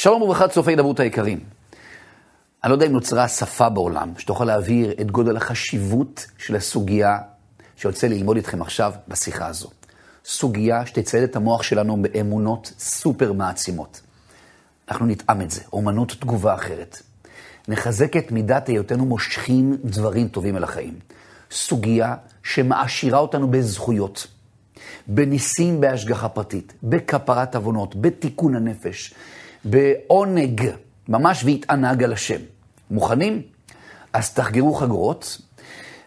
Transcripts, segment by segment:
שלום וברכה צופי הידברות היקרים. אני לא יודע אם נוצרה שפה בעולם שתוכל להעביר את גודל החשיבות של הסוגיה שיוצא ללמוד איתכם עכשיו בשיחה הזו. סוגיה שתצייד את המוח שלנו באמונות סופר מעצימות. אנחנו נטעם את זה, אומנות תגובה אחרת. נחזק את מידת היותנו מושכים דברים טובים אל החיים. סוגיה שמעשירה אותנו בזכויות, בניסים בהשגחה פרטית, בכפרת עוונות, בתיקון הנפש, בעונג, ממש והתענג על השם. מוכנים? אז תחגרו חגורות.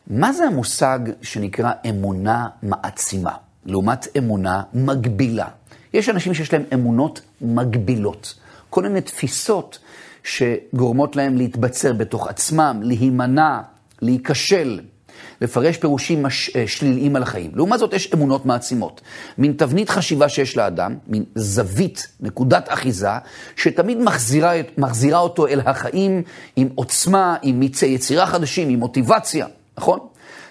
מה זה המושג שנקרא אמונה מעצימה, לעומת אמונה מגבילה? יש אנשים שיש להם אמונות מגבילות, כל מיני תפיסות שגורמות להם להתבצר בתוך עצמם, להימנע, להיכשל, לפרש פירושים מש... אה, שליליים על החיים. לעומת זאת, יש אמונות מעצימות. מין תבנית חשיבה שיש לאדם, מין זווית, נקודת אחיזה, שתמיד מחזירה, מחזירה אותו אל החיים עם עוצמה, עם מיצי יצירה חדשים, עם מוטיבציה, נכון?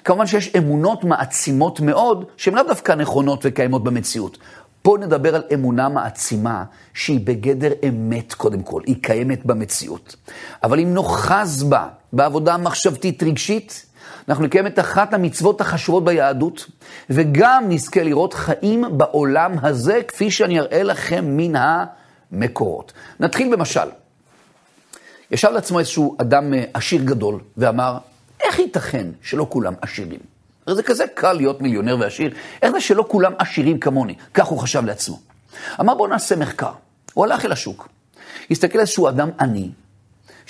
כמובן שיש אמונות מעצימות מאוד, שהן לאו דווקא נכונות וקיימות במציאות. פה נדבר על אמונה מעצימה שהיא בגדר אמת קודם כל, היא קיימת במציאות. אבל אם נוחז בה בעבודה מחשבתית רגשית, אנחנו נקיים את אחת המצוות החשובות ביהדות, וגם נזכה לראות חיים בעולם הזה, כפי שאני אראה לכם מן המקורות. נתחיל במשל. ישב לעצמו איזשהו אדם אה, עשיר גדול, ואמר, איך ייתכן שלא כולם עשירים? הרי זה כזה קל להיות מיליונר ועשיר, איך זה שלא כולם עשירים כמוני? כך הוא חשב לעצמו. אמר, בואו נעשה מחקר. הוא הלך אל השוק, הסתכל על איזשהו אדם עני,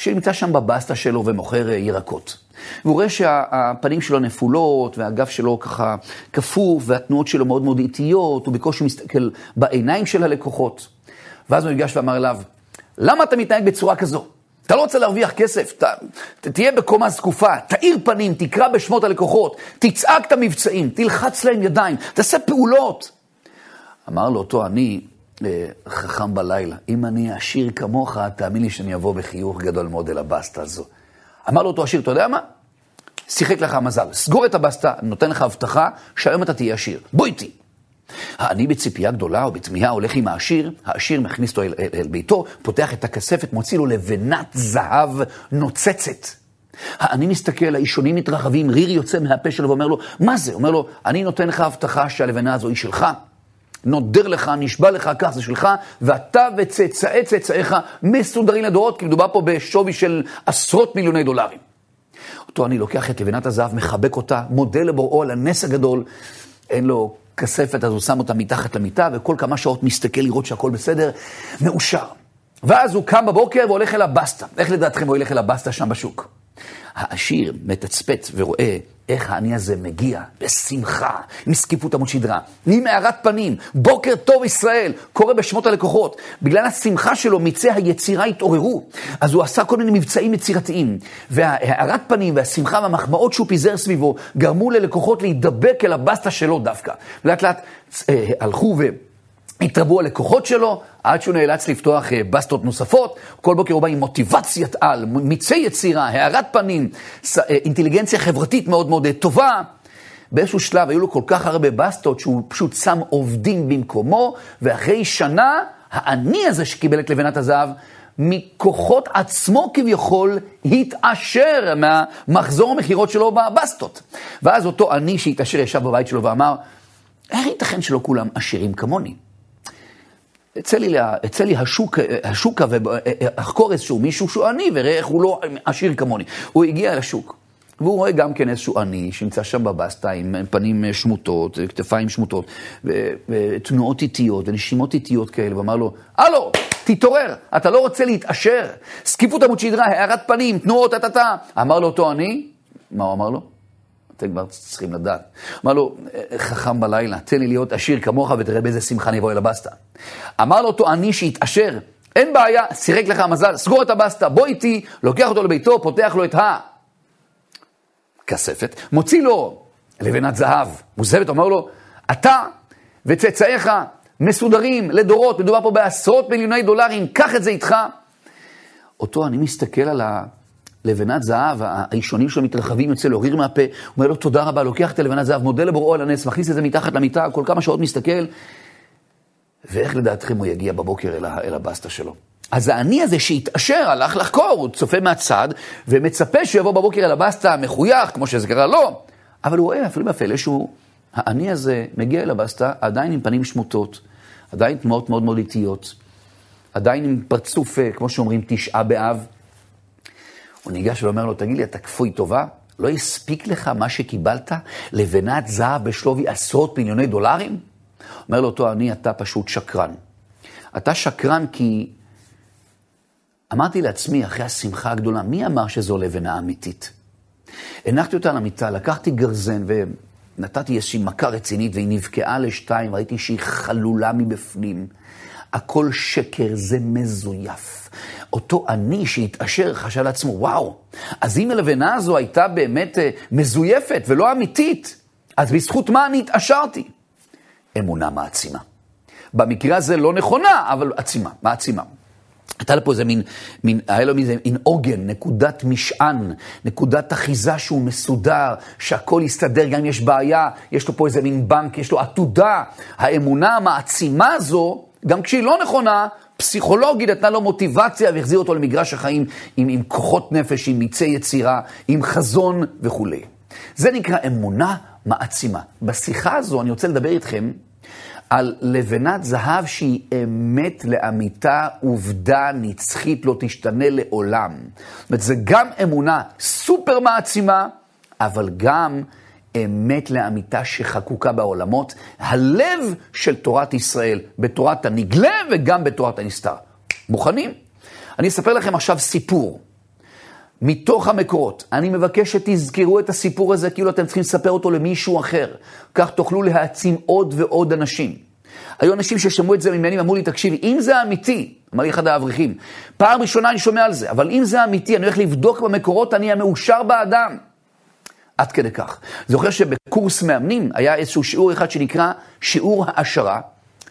שנמצא שם בבסטה שלו ומוכר אה, ירקות. והוא רואה שהפנים שלו נפולות, והגב שלו ככה כפוף, והתנועות שלו מאוד מאוד איטיות, הוא בקושי מסתכל בעיניים של הלקוחות. ואז הוא ניגש ואמר אליו, למה אתה מתנהג בצורה כזו? אתה לא רוצה להרוויח כסף, ת, ת, תהיה בקומה זקופה, תאיר פנים, תקרא בשמות הלקוחות, תצעק את המבצעים, תלחץ להם ידיים, תעשה פעולות. אמר לו אותו אה, חכם בלילה, אם אני עשיר כמוך, תאמין לי שאני אבוא בחיוך גדול מאוד אל הבסטה הזו. אמר לו אותו עשיר, אתה יודע מה? שיחק לך המזל, סגור את הבסטה, נותן לך הבטחה שהיום אתה תהיה עשיר. בוא איתי. העני בציפייה גדולה או בתמיהה הולך עם העשיר, העשיר מכניס אותו אל, אל, אל ביתו, פותח את הכספת, מוציא לו לבנת זהב נוצצת. העני מסתכל, האישונים מתרחבים, ריר יוצא מהפה שלו ואומר לו, מה זה? אומר לו, אני נותן לך הבטחה שהלבנה הזו היא שלך. נודר לך, נשבע לך, כך זה שלך, ואתה וצאצאי צאצאיך מסודרים לדורות, כי מדובר פה בשווי של עשרות מיליוני דולרים. אותו אני לוקח את לבנת הזהב, מחבק אותה, מודה לבוראו על הנס הגדול, אין לו כספת, אז הוא שם אותה מתחת למיטה, וכל כמה שעות מסתכל לראות שהכל בסדר, מאושר. ואז הוא קם בבוקר והולך אל הבסטה. איך לדעתכם הוא ילך אל הבסטה שם בשוק? העשיר מתצפת ורואה איך העני הזה מגיע בשמחה, עם זקיפות עמוד שדרה, עם הארת פנים, בוקר טוב ישראל, קורא בשמות הלקוחות. בגלל השמחה שלו, מיצי היצירה התעוררו. אז הוא עשה כל מיני מבצעים יצירתיים. והארת פנים והשמחה והמחמאות שהוא פיזר סביבו, גרמו ללקוחות להידבק אל הבסטה שלו דווקא. לאט לאט אה, הלכו ו... התרבו הלקוחות שלו, עד שהוא נאלץ לפתוח אה, בסטות נוספות. כל בוקר הוא בא עם מוטיבציית על, מיצי יצירה, הארת פנים, אה, אינטליגנציה חברתית מאוד מאוד אה, טובה. באיזשהו שלב היו לו כל כך הרבה בסטות שהוא פשוט שם עובדים במקומו, ואחרי שנה, העני הזה שקיבל את לבנת הזהב, מכוחות עצמו כביכול התעשר מהמחזור המכירות שלו בבסטות. ואז אותו עני שהתעשר ישב בבית שלו ואמר, איך ייתכן שלא כולם עשירים כמוני? יצא לי, יצא לי השוק, השוקה ואחקור איזשהו מישהו שהוא עני, וראה איך הוא לא עשיר כמוני. הוא הגיע לשוק, והוא רואה גם כן איזשהו עני שנמצא שם בבסטה עם פנים שמוטות, כתפיים שמוטות, ותנועות איטיות ונשימות איטיות כאלה, ואמר לו, הלו, תתעורר, אתה לא רוצה להתעשר? זקיפות עמוד שדרה, הארת פנים, תנועות, טה-טה-טה. אמר לו אותו עני, מה הוא אמר לו? אתם כבר צריכים לדעת. אמר לו, חכם בלילה, תן לי להיות עשיר כמוך ותראה באיזה שמחה אני אבוא אל הבסטה. אמר לו אותו עני שהתעשר, אין בעיה, סירק לך המזל, סגור את הבסטה, בוא איתי, לוקח אותו לביתו, פותח לו את הכספת, מוציא לו לבנת זהב, מוזבת, אומר לו, אתה וצאצאיך מסודרים לדורות, מדובר פה בעשרות מיליוני דולרים, קח את זה איתך. אותו אני מסתכל על ה... לבנת זהב, האישונים שלו מתרחבים, יוצא לו ריר מהפה, אומר לו תודה רבה, לוקח את הלבנת זהב, מודה לבוראו על הנס, מכניס את זה מתחת למיטה, כל כמה שעות מסתכל, ואיך לדעתכם הוא יגיע בבוקר אל, אל הבסטה שלו? אז האני הזה שהתעשר, הלך לחקור, הוא צופה מהצד, ומצפה שיבוא בבוקר אל הבסטה מחוייך, כמו שזה קרה לו. אבל הוא רואה, אפילו בפלא, שהוא, האני הזה מגיע אל הבסטה עדיין עם פנים שמוטות, עדיין תנועות מאוד מאוד איטיות, עדיין עם פרצוף, אה, כמו שאומרים, תשעה באב. הוא ניגש ואומר לו, תגיד לי, אתה כפוי טובה? לא הספיק לך מה שקיבלת? לבנת זהב בשלובי עשרות מיליוני דולרים? אומר לו אותו אני, אתה פשוט שקרן. אתה שקרן כי אמרתי לעצמי, אחרי השמחה הגדולה, מי אמר שזו לבנה אמיתית? הנחתי אותה על המיטה, לקחתי גרזן ונתתי איזושהי מכה רצינית והיא נבקעה לשתיים, ראיתי שהיא חלולה מבפנים. הכל שקר, זה מזויף. אותו אני שהתעשר חשב לעצמו, וואו, אז אם הלבנה הזו הייתה באמת uh, מזויפת ולא אמיתית, אז בזכות מה אני התעשרתי? אמונה מעצימה. במקרה הזה לא נכונה, אבל עצימה, מעצימה. הייתה לו פה איזה מין, מין, היה לו איזה מין עוגן, נקודת משען, נקודת אחיזה שהוא מסודר, שהכל יסתדר, גם אם יש בעיה, יש לו פה איזה מין בנק, יש לו עתודה. האמונה המעצימה הזו, גם כשהיא לא נכונה, פסיכולוגית נתנה לו מוטיבציה והחזיר אותו למגרש החיים עם, עם כוחות נפש, עם מיצי יצירה, עם חזון וכולי. זה נקרא אמונה מעצימה. בשיחה הזו אני רוצה לדבר איתכם על לבנת זהב שהיא אמת לאמיתה, עובדה נצחית, לא תשתנה לעולם. זאת אומרת, זה גם אמונה סופר מעצימה, אבל גם אמת לאמיתה שחקוקה בעולמות, הלב של תורת ישראל, בתורת הנגלה וגם בתורת הנסתר. מוכנים? אני אספר לכם עכשיו סיפור. מתוך המקורות. אני מבקש שתזכרו את הסיפור הזה כאילו אתם צריכים לספר אותו למישהו אחר. כך תוכלו להעצים עוד ועוד אנשים. היו אנשים ששמעו את זה ממני ואמרו לי, תקשיבי, אם זה אמיתי, אמר לי אחד האברכים, פעם ראשונה אני שומע על זה, אבל אם זה אמיתי, אני הולך לבדוק במקורות, אני המאושר באדם. עד כדי כך. זוכר שבקורס מאמנים היה איזשהו שיעור אחד שנקרא שיעור העשרה,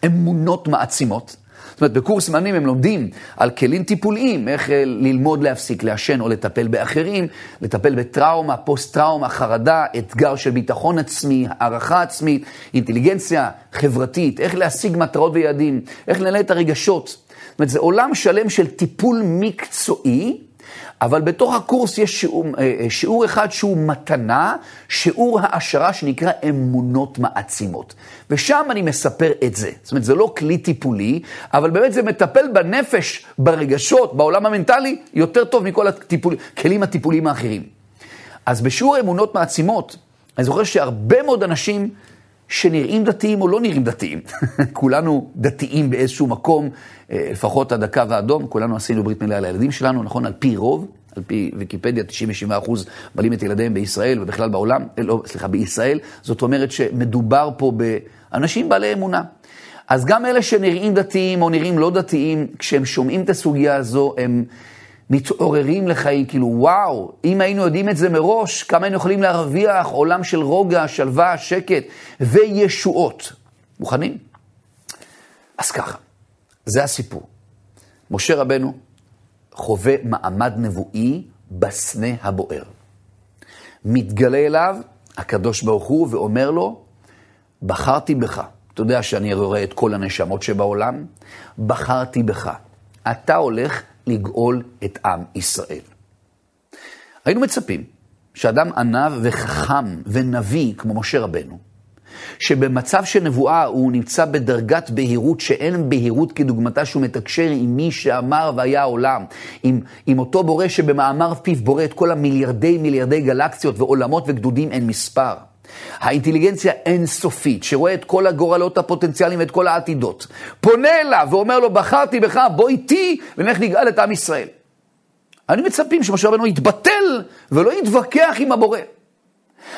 אמונות מעצימות. זאת אומרת, בקורס מאמנים הם לומדים על כלים טיפוליים, איך אה, ללמוד להפסיק לעשן או לטפל באחרים, לטפל בטראומה, פוסט-טראומה, חרדה, אתגר של ביטחון עצמי, הערכה עצמית, אינטליגנציה חברתית, איך להשיג מטרות ויעדים, איך לנהל את הרגשות. זאת אומרת, זה עולם שלם של טיפול מקצועי. אבל בתוך הקורס יש שיעור, אה, אה, שיעור אחד שהוא מתנה, שיעור העשרה שנקרא אמונות מעצימות. ושם אני מספר את זה. זאת אומרת, זה לא כלי טיפולי, אבל באמת זה מטפל בנפש, ברגשות, בעולם המנטלי, יותר טוב מכל הכלים הטיפוליים האחרים. אז בשיעור אמונות מעצימות, אני זוכר שהרבה מאוד אנשים שנראים דתיים או לא נראים דתיים. כולנו דתיים באיזשהו מקום, אה, לפחות עד הקו האדום, כולנו עשינו ברית מילה לילדים שלנו, נכון? על פי רוב, על פי ויקיפדיה, 97% מעלים את ילדיהם בישראל ובכלל בעולם, אה, לא, סליחה, בישראל. זאת אומרת שמדובר פה באנשים בעלי אמונה. אז גם אלה שנראים דתיים או נראים לא דתיים, כשהם שומעים את הסוגיה הזו, הם... מתעוררים לחיים, כאילו, וואו, אם היינו יודעים את זה מראש, כמה היינו יכולים להרוויח עולם של רוגע, שלווה, שקט וישועות. מוכנים? אז ככה, זה הסיפור. משה רבנו חווה מעמד נבואי בסנה הבוער. מתגלה אליו הקדוש ברוך הוא ואומר לו, בחרתי בך. אתה יודע שאני רואה את כל הנשמות שבעולם, בחרתי בך. אתה הולך לגאול את עם ישראל. היינו מצפים שאדם ענב וחכם ונביא כמו משה רבנו, שבמצב של נבואה הוא נמצא בדרגת בהירות שאין בהירות כדוגמתה שהוא מתקשר עם מי שאמר והיה העולם, עם, עם אותו בורא שבמאמר פיו בורא את כל המיליארדי מיליארדי גלקסיות ועולמות וגדודים אין מספר. האינטליגנציה אינסופית, שרואה את כל הגורלות הפוטנציאליים ואת כל העתידות, פונה אליו ואומר לו, בחרתי בך, בוא איתי ונלך נגאל את עם ישראל. אני מצפים שמשה רבנו יתבטל ולא יתווכח עם הבורא.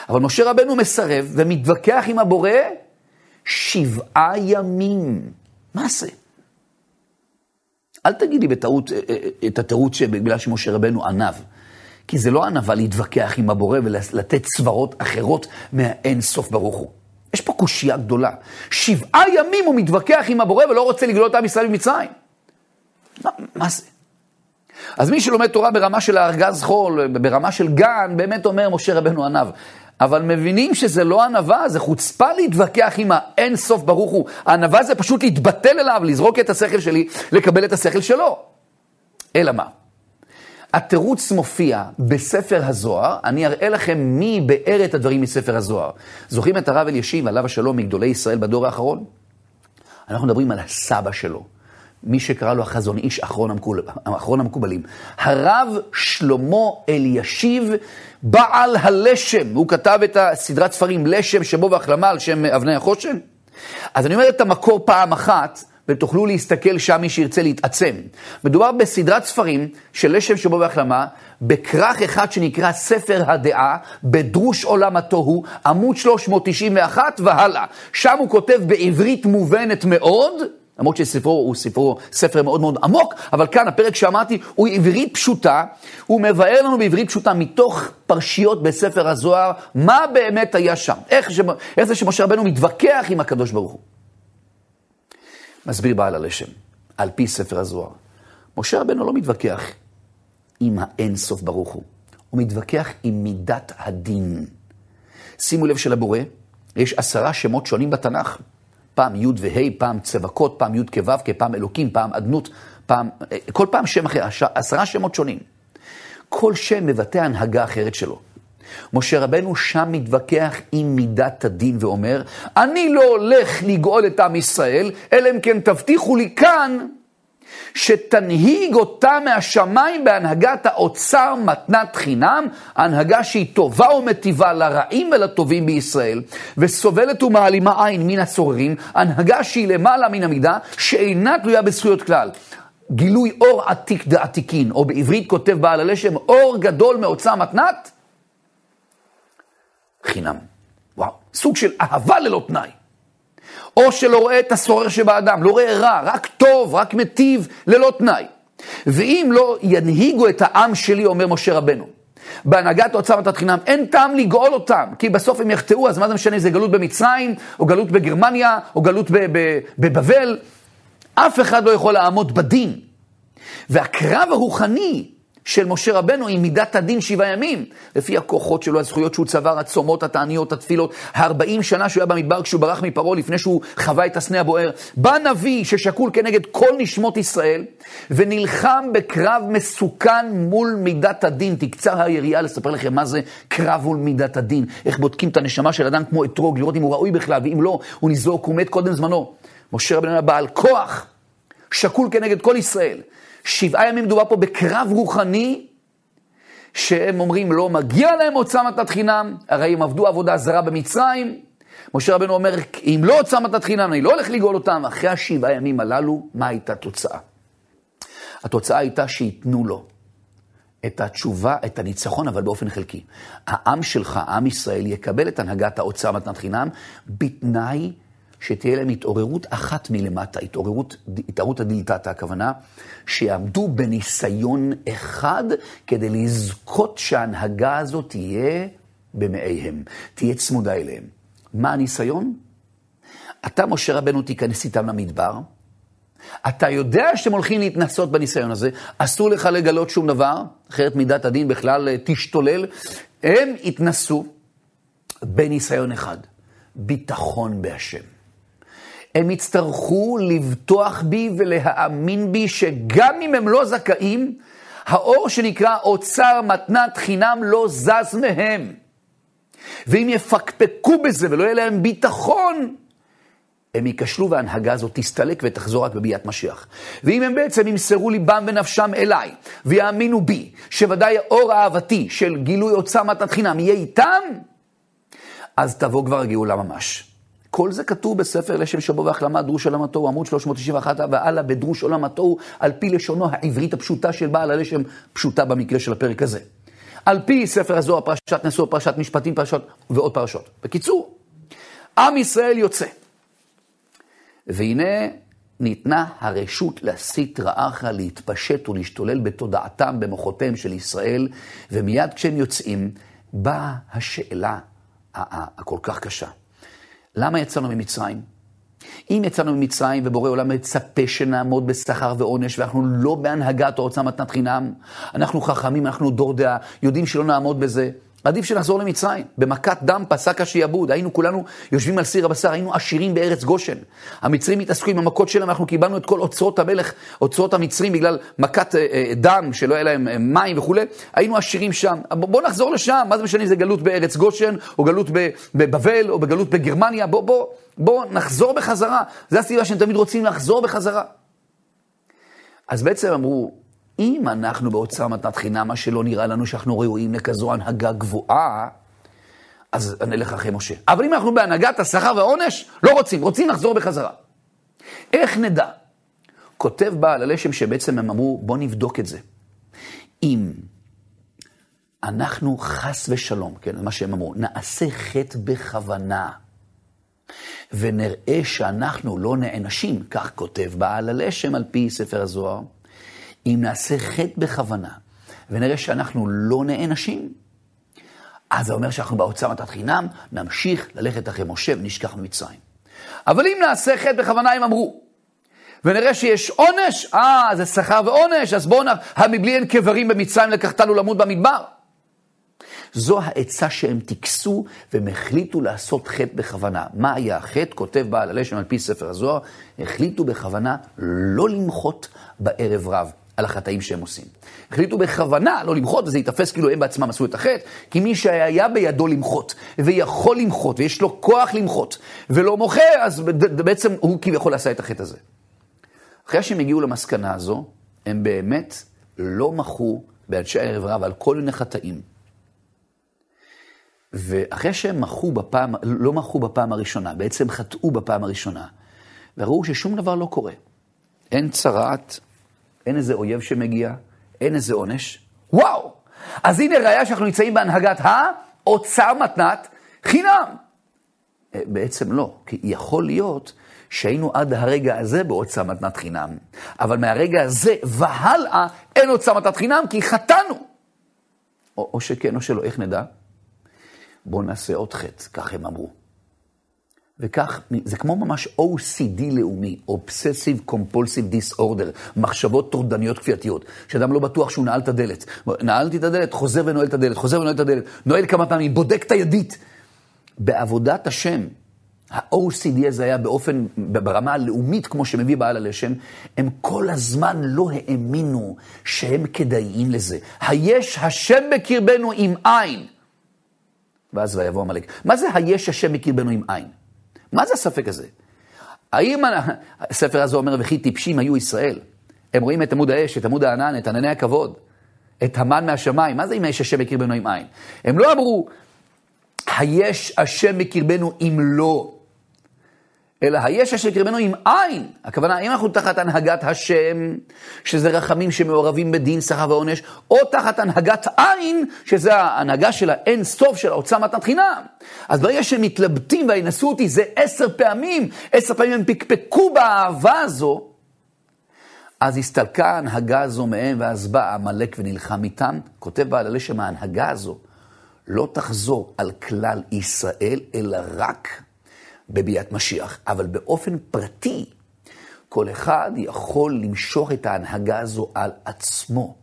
אבל משה רבנו מסרב ומתווכח עם הבורא שבעה ימים. מה זה? אל תגיד לי בטעות אה, אה, את התירוץ שבגלל שמשה רבנו ענב. כי זה לא ענווה להתווכח עם הבורא ולתת סברות אחרות מהאין סוף ברוך הוא. יש פה קושייה גדולה. שבעה ימים הוא מתווכח עם הבורא ולא רוצה לגלות עם ישראל ממצרים. מה, מה זה? אז מי שלומד תורה ברמה של הארגז חול, ברמה של גן, באמת אומר משה רבנו ענב. אבל מבינים שזה לא ענווה, זה חוצפה להתווכח עם האין סוף ברוך הוא. הענווה זה פשוט להתבטל אליו, לזרוק את השכל שלי, לקבל את השכל שלו. אלא מה? התירוץ מופיע בספר הזוהר, אני אראה לכם מי ביאר את הדברים מספר הזוהר. זוכרים את הרב אלישיב, עליו השלום, מגדולי ישראל בדור האחרון? אנחנו מדברים על הסבא שלו, מי שקרא לו החזון איש, אחרון, המקול, אחרון המקובלים. הרב שלמה אלישיב, בעל הלשם, הוא כתב את הסדרת ספרים לשם, שבו והחלמה על שם אבני החושן. אז אני אומר את המקור פעם אחת, ותוכלו להסתכל שם מי שירצה להתעצם. מדובר בסדרת ספרים של לשם שבו והחלמה, בכרך אחד שנקרא ספר הדעה, בדרוש עולם התוהו, עמוד 391 והלאה. שם הוא כותב בעברית מובנת מאוד, למרות שספרו הוא ספרו, ספר מאוד מאוד עמוק, אבל כאן הפרק שאמרתי הוא עברית פשוטה, הוא מבאר לנו בעברית פשוטה מתוך פרשיות בספר הזוהר, מה באמת היה שם, איך, ש... איך זה שמשה רבנו מתווכח עם הקדוש ברוך הוא. מסביר בעל הלשם, על פי ספר הזוהר. משה רבנו לא מתווכח עם האין סוף ברוך הוא, הוא מתווכח עם מידת הדין. שימו לב שלבורא, יש עשרה שמות שונים בתנ"ך. פעם י' וה', פעם צבקות, פעם י' כו', כפעם אלוקים, פעם אדנות, פעם, כל פעם שם אחר, עשרה שמות שונים. כל שם מבטא הנהגה אחרת שלו. משה רבנו שם מתווכח עם מידת הדין ואומר, אני לא הולך לגאול את עם ישראל, אלא אם כן תבטיחו לי כאן שתנהיג אותה מהשמיים בהנהגת האוצר מתנת חינם, הנהגה שהיא טובה ומטיבה לרעים ולטובים בישראל, וסובלת ומעלימה עין מן הצוררים, הנהגה שהיא למעלה מן המידה, שאינה תלויה בזכויות כלל. גילוי אור עתיק דעתיקין, או בעברית כותב בעל הלשם, אור גדול מאוצר מתנת, חינם. וואו, סוג של אהבה ללא תנאי. או שלא רואה את הסורר שבאדם, לא רואה רע, רק טוב, רק מטיב, ללא תנאי. ואם לא ינהיגו את העם שלי, אומר משה רבנו, בהנהגת אוצר מתת חינם, אין טעם לגאול אותם, כי בסוף הם יחטאו, אז מה זה משנה אם זה גלות במצרים, או גלות בגרמניה, או גלות בבבל? אף אחד לא יכול לעמוד בדין. והקרב הרוחני של משה רבנו עם מידת הדין שבעה ימים, לפי הכוחות שלו, הזכויות שהוא צבר, הצומות, התעניות, התפילות, הארבעים שנה שהוא היה במדבר כשהוא ברח מפרעה לפני שהוא חווה את הסנה הבוער. בא נביא ששקול כנגד כל נשמות ישראל, ונלחם בקרב מסוכן מול מידת הדין. תקצר היריעה לספר לכם מה זה קרב מול מידת הדין, איך בודקים את הנשמה של אדם כמו אתרוג, לראות אם הוא ראוי בכלל, ואם לא, הוא ניזוק, הוא מת קודם זמנו. משה רבנו היה בעל כוח, שקול כנגד כל ישראל. שבעה ימים מדובר פה בקרב רוחני, שהם אומרים לא מגיע להם הוצאה מתת חינם, הרי הם עבדו עבודה זרה במצרים. משה רבנו אומר, אם לא הוצאה מתת חינם, אני לא הולך לגאול אותם. אחרי השבעה ימים הללו, מה הייתה התוצאה? התוצאה הייתה שייתנו לו את התשובה, את הניצחון, אבל באופן חלקי. העם שלך, עם ישראל, יקבל את הנהגת ההוצאה מתנת חינם, בתנאי שתהיה להם התעוררות אחת מלמטה, התעוררות, התעוררות הדלתתא, הכוונה, שיעמדו בניסיון אחד כדי לזכות שההנהגה הזאת תהיה במאיהם, תהיה צמודה אליהם. מה הניסיון? אתה, משה רבנו, תיכנס איתם למדבר, אתה יודע שאתם הולכים להתנסות בניסיון הזה, אסור לך לגלות שום דבר, אחרת מידת הדין בכלל אה, תשתולל. הם התנסו בניסיון אחד, ביטחון בהשם. הם יצטרכו לבטוח בי ולהאמין בי שגם אם הם לא זכאים, האור שנקרא אוצר מתנת חינם לא זז מהם. ואם יפקפקו בזה ולא יהיה להם ביטחון, הם ייכשלו וההנהגה הזאת תסתלק ותחזור רק בביאת משיח. ואם הם בעצם ימסרו ליבם ונפשם אליי, ויאמינו בי, שוודאי אור אהבתי של גילוי אוצר מתנת חינם יהיה איתם, אז תבוא כבר הגאולה ממש. כל זה כתוב בספר לשם שבו והחלמה, דרוש עולם התוהו, עמוד 391 והלאה, בדרוש עולם התוהו, על פי לשונו העברית הפשוטה של בעל הלשם, פשוטה במקרה של הפרק הזה. על פי ספר הזוהר, פרשת נשוא, פרשת משפטים, פרשות ועוד פרשות. בקיצור, עם ישראל יוצא. והנה ניתנה הרשות להסית רעך, להתפשט ולהשתולל בתודעתם, במוחותיהם של ישראל, ומיד כשהם יוצאים, באה השאלה הכל כך קשה. למה יצאנו ממצרים? אם יצאנו ממצרים ובורא עולם מצפה שנעמוד בשכר ועונש ואנחנו לא בהנהגת העוצה מתנת חינם, אנחנו חכמים, אנחנו דור דעה, יודעים שלא נעמוד בזה, עדיף שנחזור למצרים. במכת דם פסק השעבוד, היינו כולנו יושבים על סיר הבשר, היינו עשירים בארץ גושן. המצרים התעסקו עם המכות שלהם, אנחנו קיבלנו את כל אוצרות המלך, אוצרות המצרים בגלל מכת אה, אה, דם, שלא היה להם אה, מים וכולי, היינו עשירים שם. בואו נחזור לשם, מה זה משנה אם זה גלות בארץ גושן, או גלות בבבל, או בגלות בגרמניה, בואו בוא, בוא נחזור בחזרה. זו הסיבה שהם תמיד רוצים לחזור בחזרה. אז בעצם אמרו, אם אנחנו באוצר מתנת חינם, מה שלא נראה לנו שאנחנו ראויים לכזו הנהגה גבוהה, אז נלך אחרי משה. אבל אם אנחנו בהנהגת השכר והעונש, לא רוצים, רוצים לחזור בחזרה. איך נדע? כותב בעל הלשם שבעצם הם אמרו, בוא נבדוק את זה. אם אנחנו חס ושלום, כן, מה שהם אמרו, נעשה חטא בכוונה, ונראה שאנחנו לא נענשים, כך כותב בעל הלשם על פי ספר הזוהר, אם נעשה חטא בכוונה, ונראה שאנחנו לא נענשים, אז זה אומר שאנחנו באוצר מתת חינם, נמשיך ללכת אחרי משה ונשכח ממצרים. אבל אם נעשה חטא בכוונה, הם אמרו, ונראה שיש עונש, אה, זה שכר ועונש, אז בואו נ... המבלי אין קברים במצרים לקחתנו למות במדבר. זו העצה שהם טיכסו והם החליטו לעשות חטא בכוונה. מה היה החטא? כותב בעל הלשם על פי ספר הזוהר, החליטו בכוונה לא למחות בערב רב. על החטאים שהם עושים. החליטו בכוונה לא למחות, וזה ייתפס כאילו הם בעצמם עשו את החטא, כי מי שהיה בידו למחות, ויכול למחות, ויש לו כוח למחות, ולא מוחה, אז בעצם הוא כביכול עשה את החטא הזה. אחרי שהם הגיעו למסקנה הזו, הם באמת לא מחו באנשי הערב רב על כל מיני חטאים. ואחרי שהם מחו בפעם, לא מחו בפעם הראשונה, בעצם חטאו בפעם הראשונה, וראו ששום דבר לא קורה. אין צרעת, אין איזה אויב שמגיע, אין איזה עונש. וואו! אז הנה ראיה שאנחנו נמצאים בהנהגת האוצר מתנת חינם. אה, בעצם לא, כי יכול להיות שהיינו עד הרגע הזה באוצר מתנת חינם, אבל מהרגע הזה והלאה אין אוצר מתנת חינם כי חטאנו. או, או שכן או שלא, איך נדע? בואו נעשה עוד חטא, כך הם אמרו. וכך, זה כמו ממש OCD לאומי, Obsessive Compulsive Disorder, מחשבות טורדניות כפייתיות, שאדם לא בטוח שהוא נעל את הדלת. נעלתי את הדלת, חוזר ונועל את הדלת, חוזר ונועל את הדלת, נועל כמה פעמים, בודק את הידית. בעבודת השם, ה-OCD הזה היה באופן, ברמה הלאומית, כמו שמביא בעל הלשם, הם כל הזמן לא האמינו שהם כדאיים לזה. היש השם בקרבנו עם עין. ואז ויבוא עמלק. מה זה היש השם בקרבנו עם עין? מה זה הספק הזה? האם הספר הזה אומר, וכי טיפשים היו ישראל? הם רואים את עמוד האש, את עמוד הענן, את ענני הכבוד, את המן מהשמיים. מה זה אם יש השם בקרבנו עם עין? הם לא אמרו, היש השם בקרבנו אם לא. אלא היש אשר קרבנו עם עין. הכוונה, אם אנחנו תחת הנהגת השם, שזה רחמים שמעורבים בדין, שכר ועונש, או תחת הנהגת עין, שזה ההנהגה של האין סוף של ההוצאה מתנת חינם. אז ברגע שהם מתלבטים וינסו אותי זה עשר פעמים, עשר פעמים הם פקפקו באהבה הזו, אז הסתלקה ההנהגה הזו מהם, ואז בא עמלק ונלחם איתם. כותב בעל הלשם, ההנהגה הזו לא תחזור על כלל ישראל, אלא רק בביאת משיח, אבל באופן פרטי, כל אחד יכול למשוך את ההנהגה הזו על עצמו.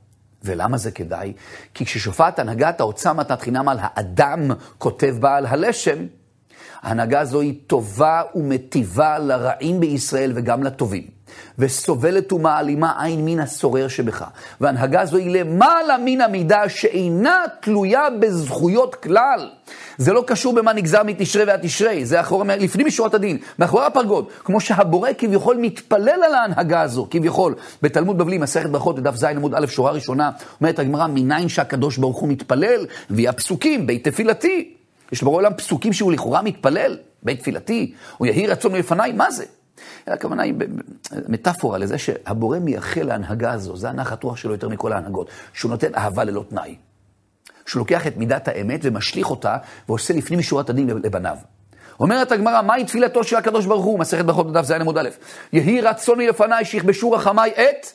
ולמה זה כדאי? כי כששופעת הנהגת ההוצאה מתנת חינם על האדם, כותב בעל הלשם, ההנהגה הזו היא טובה ומטיבה לרעים בישראל וגם לטובים. וסובלת ומעלימה עין מן הסורר שבך. והנהגה זו היא למעלה מן המידה שאינה תלויה בזכויות כלל. זה לא קשור במה נגזר מתשרי ועד תשרי, זה אחורה, לפנים משורת הדין, מאחורי הפרגוד. כמו שהבורא כביכול מתפלל על ההנהגה הזו, כביכול. בתלמוד בבלי, מסכת ברכות, דף ז עמוד א', שורה ראשונה, אומרת הגמרא, מניין שהקדוש ברוך הוא מתפלל, והיא הפסוקים, בית תפילתי. יש לבורא עולם פסוקים שהוא לכאורה מתפלל, בית תפילתי, הוא יהי רצון מלפניי, מה זה? הכוונה היא מטאפורה לזה שהבורא מייחל להנהגה הזו, זה הנחת רוח שלו יותר מכל ההנהגות, שהוא נותן אהבה ללא תנאי. שהוא לוקח את מידת האמת ומשליך אותה ועושה לפנים משורת הדין לבניו. אומרת הגמרא, מהי תפילתו של הקדוש ברוך הוא? מסכת ברכות בדף ז עמוד א', יהי רצוני לפניי שיכבשו רחמיי את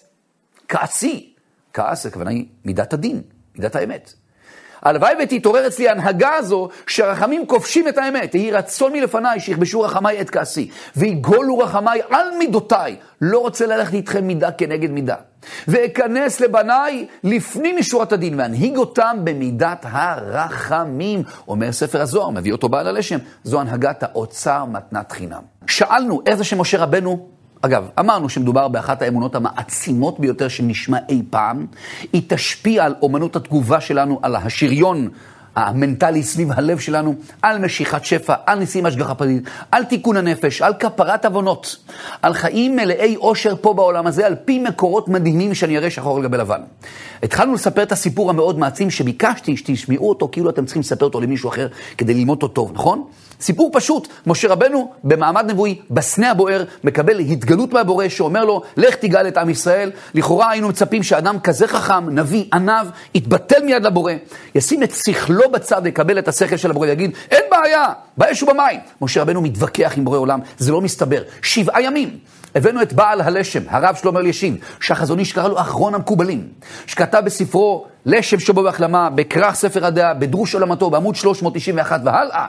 כעסי. כעס, הכוונה היא מידת הדין, מידת האמת. הלוואי ותתעורר אצלי ההנהגה הזו, שהרחמים כובשים את האמת. יהי רצון מלפניי שיכבשו רחמיי את כעסי, ויגולו רחמיי על מידותיי. לא רוצה ללכת איתכם מידה כנגד מידה. ואכנס לבניי לפנים משורת הדין, ואנהיג אותם במידת הרחמים. אומר ספר הזוהר, מביא אותו בעל הלשם. זו הנהגת האוצר מתנת חינם. שאלנו, איך זה שמשה רבנו אגב, אמרנו שמדובר באחת האמונות המעצימות ביותר שנשמע אי פעם. היא תשפיע על אומנות התגובה שלנו, על השריון המנטלי סביב הלב שלנו, על משיכת שפע, על ניסים השגחה פרטית, על תיקון הנפש, על כפרת עוונות, על חיים מלאי אושר פה בעולם הזה, על פי מקורות מדהימים שאני אראה שחור על גבי לבן. התחלנו לספר את הסיפור המאוד מעצים שביקשתי שתשמעו אותו כאילו אתם צריכים לספר אותו למישהו אחר כדי ללמוד אותו טוב, נכון? סיפור פשוט, משה רבנו במעמד נבואי, בסנה הבוער, מקבל התגלות מהבורא שאומר לו, לך תגאל את עם ישראל. לכאורה היינו מצפים שאדם כזה חכם, נביא, עניו, יתבטל מיד לבורא, ישים את שכלו בצד ויקבל את השכל של הבורא, יגיד, אין בעיה, באש ובמים. משה רבנו מתווכח עם בורא עולם, זה לא מסתבר. שבעה ימים. הבאנו את בעל הלשם, הרב שלמה אלישיב, שהחזון איש קרא לו אחרון המקובלים, שכתב בספרו לשם שבו בהחלמה, בכרך ספר הדעה, בדרוש עולמתו, בעמוד 391 והלאה,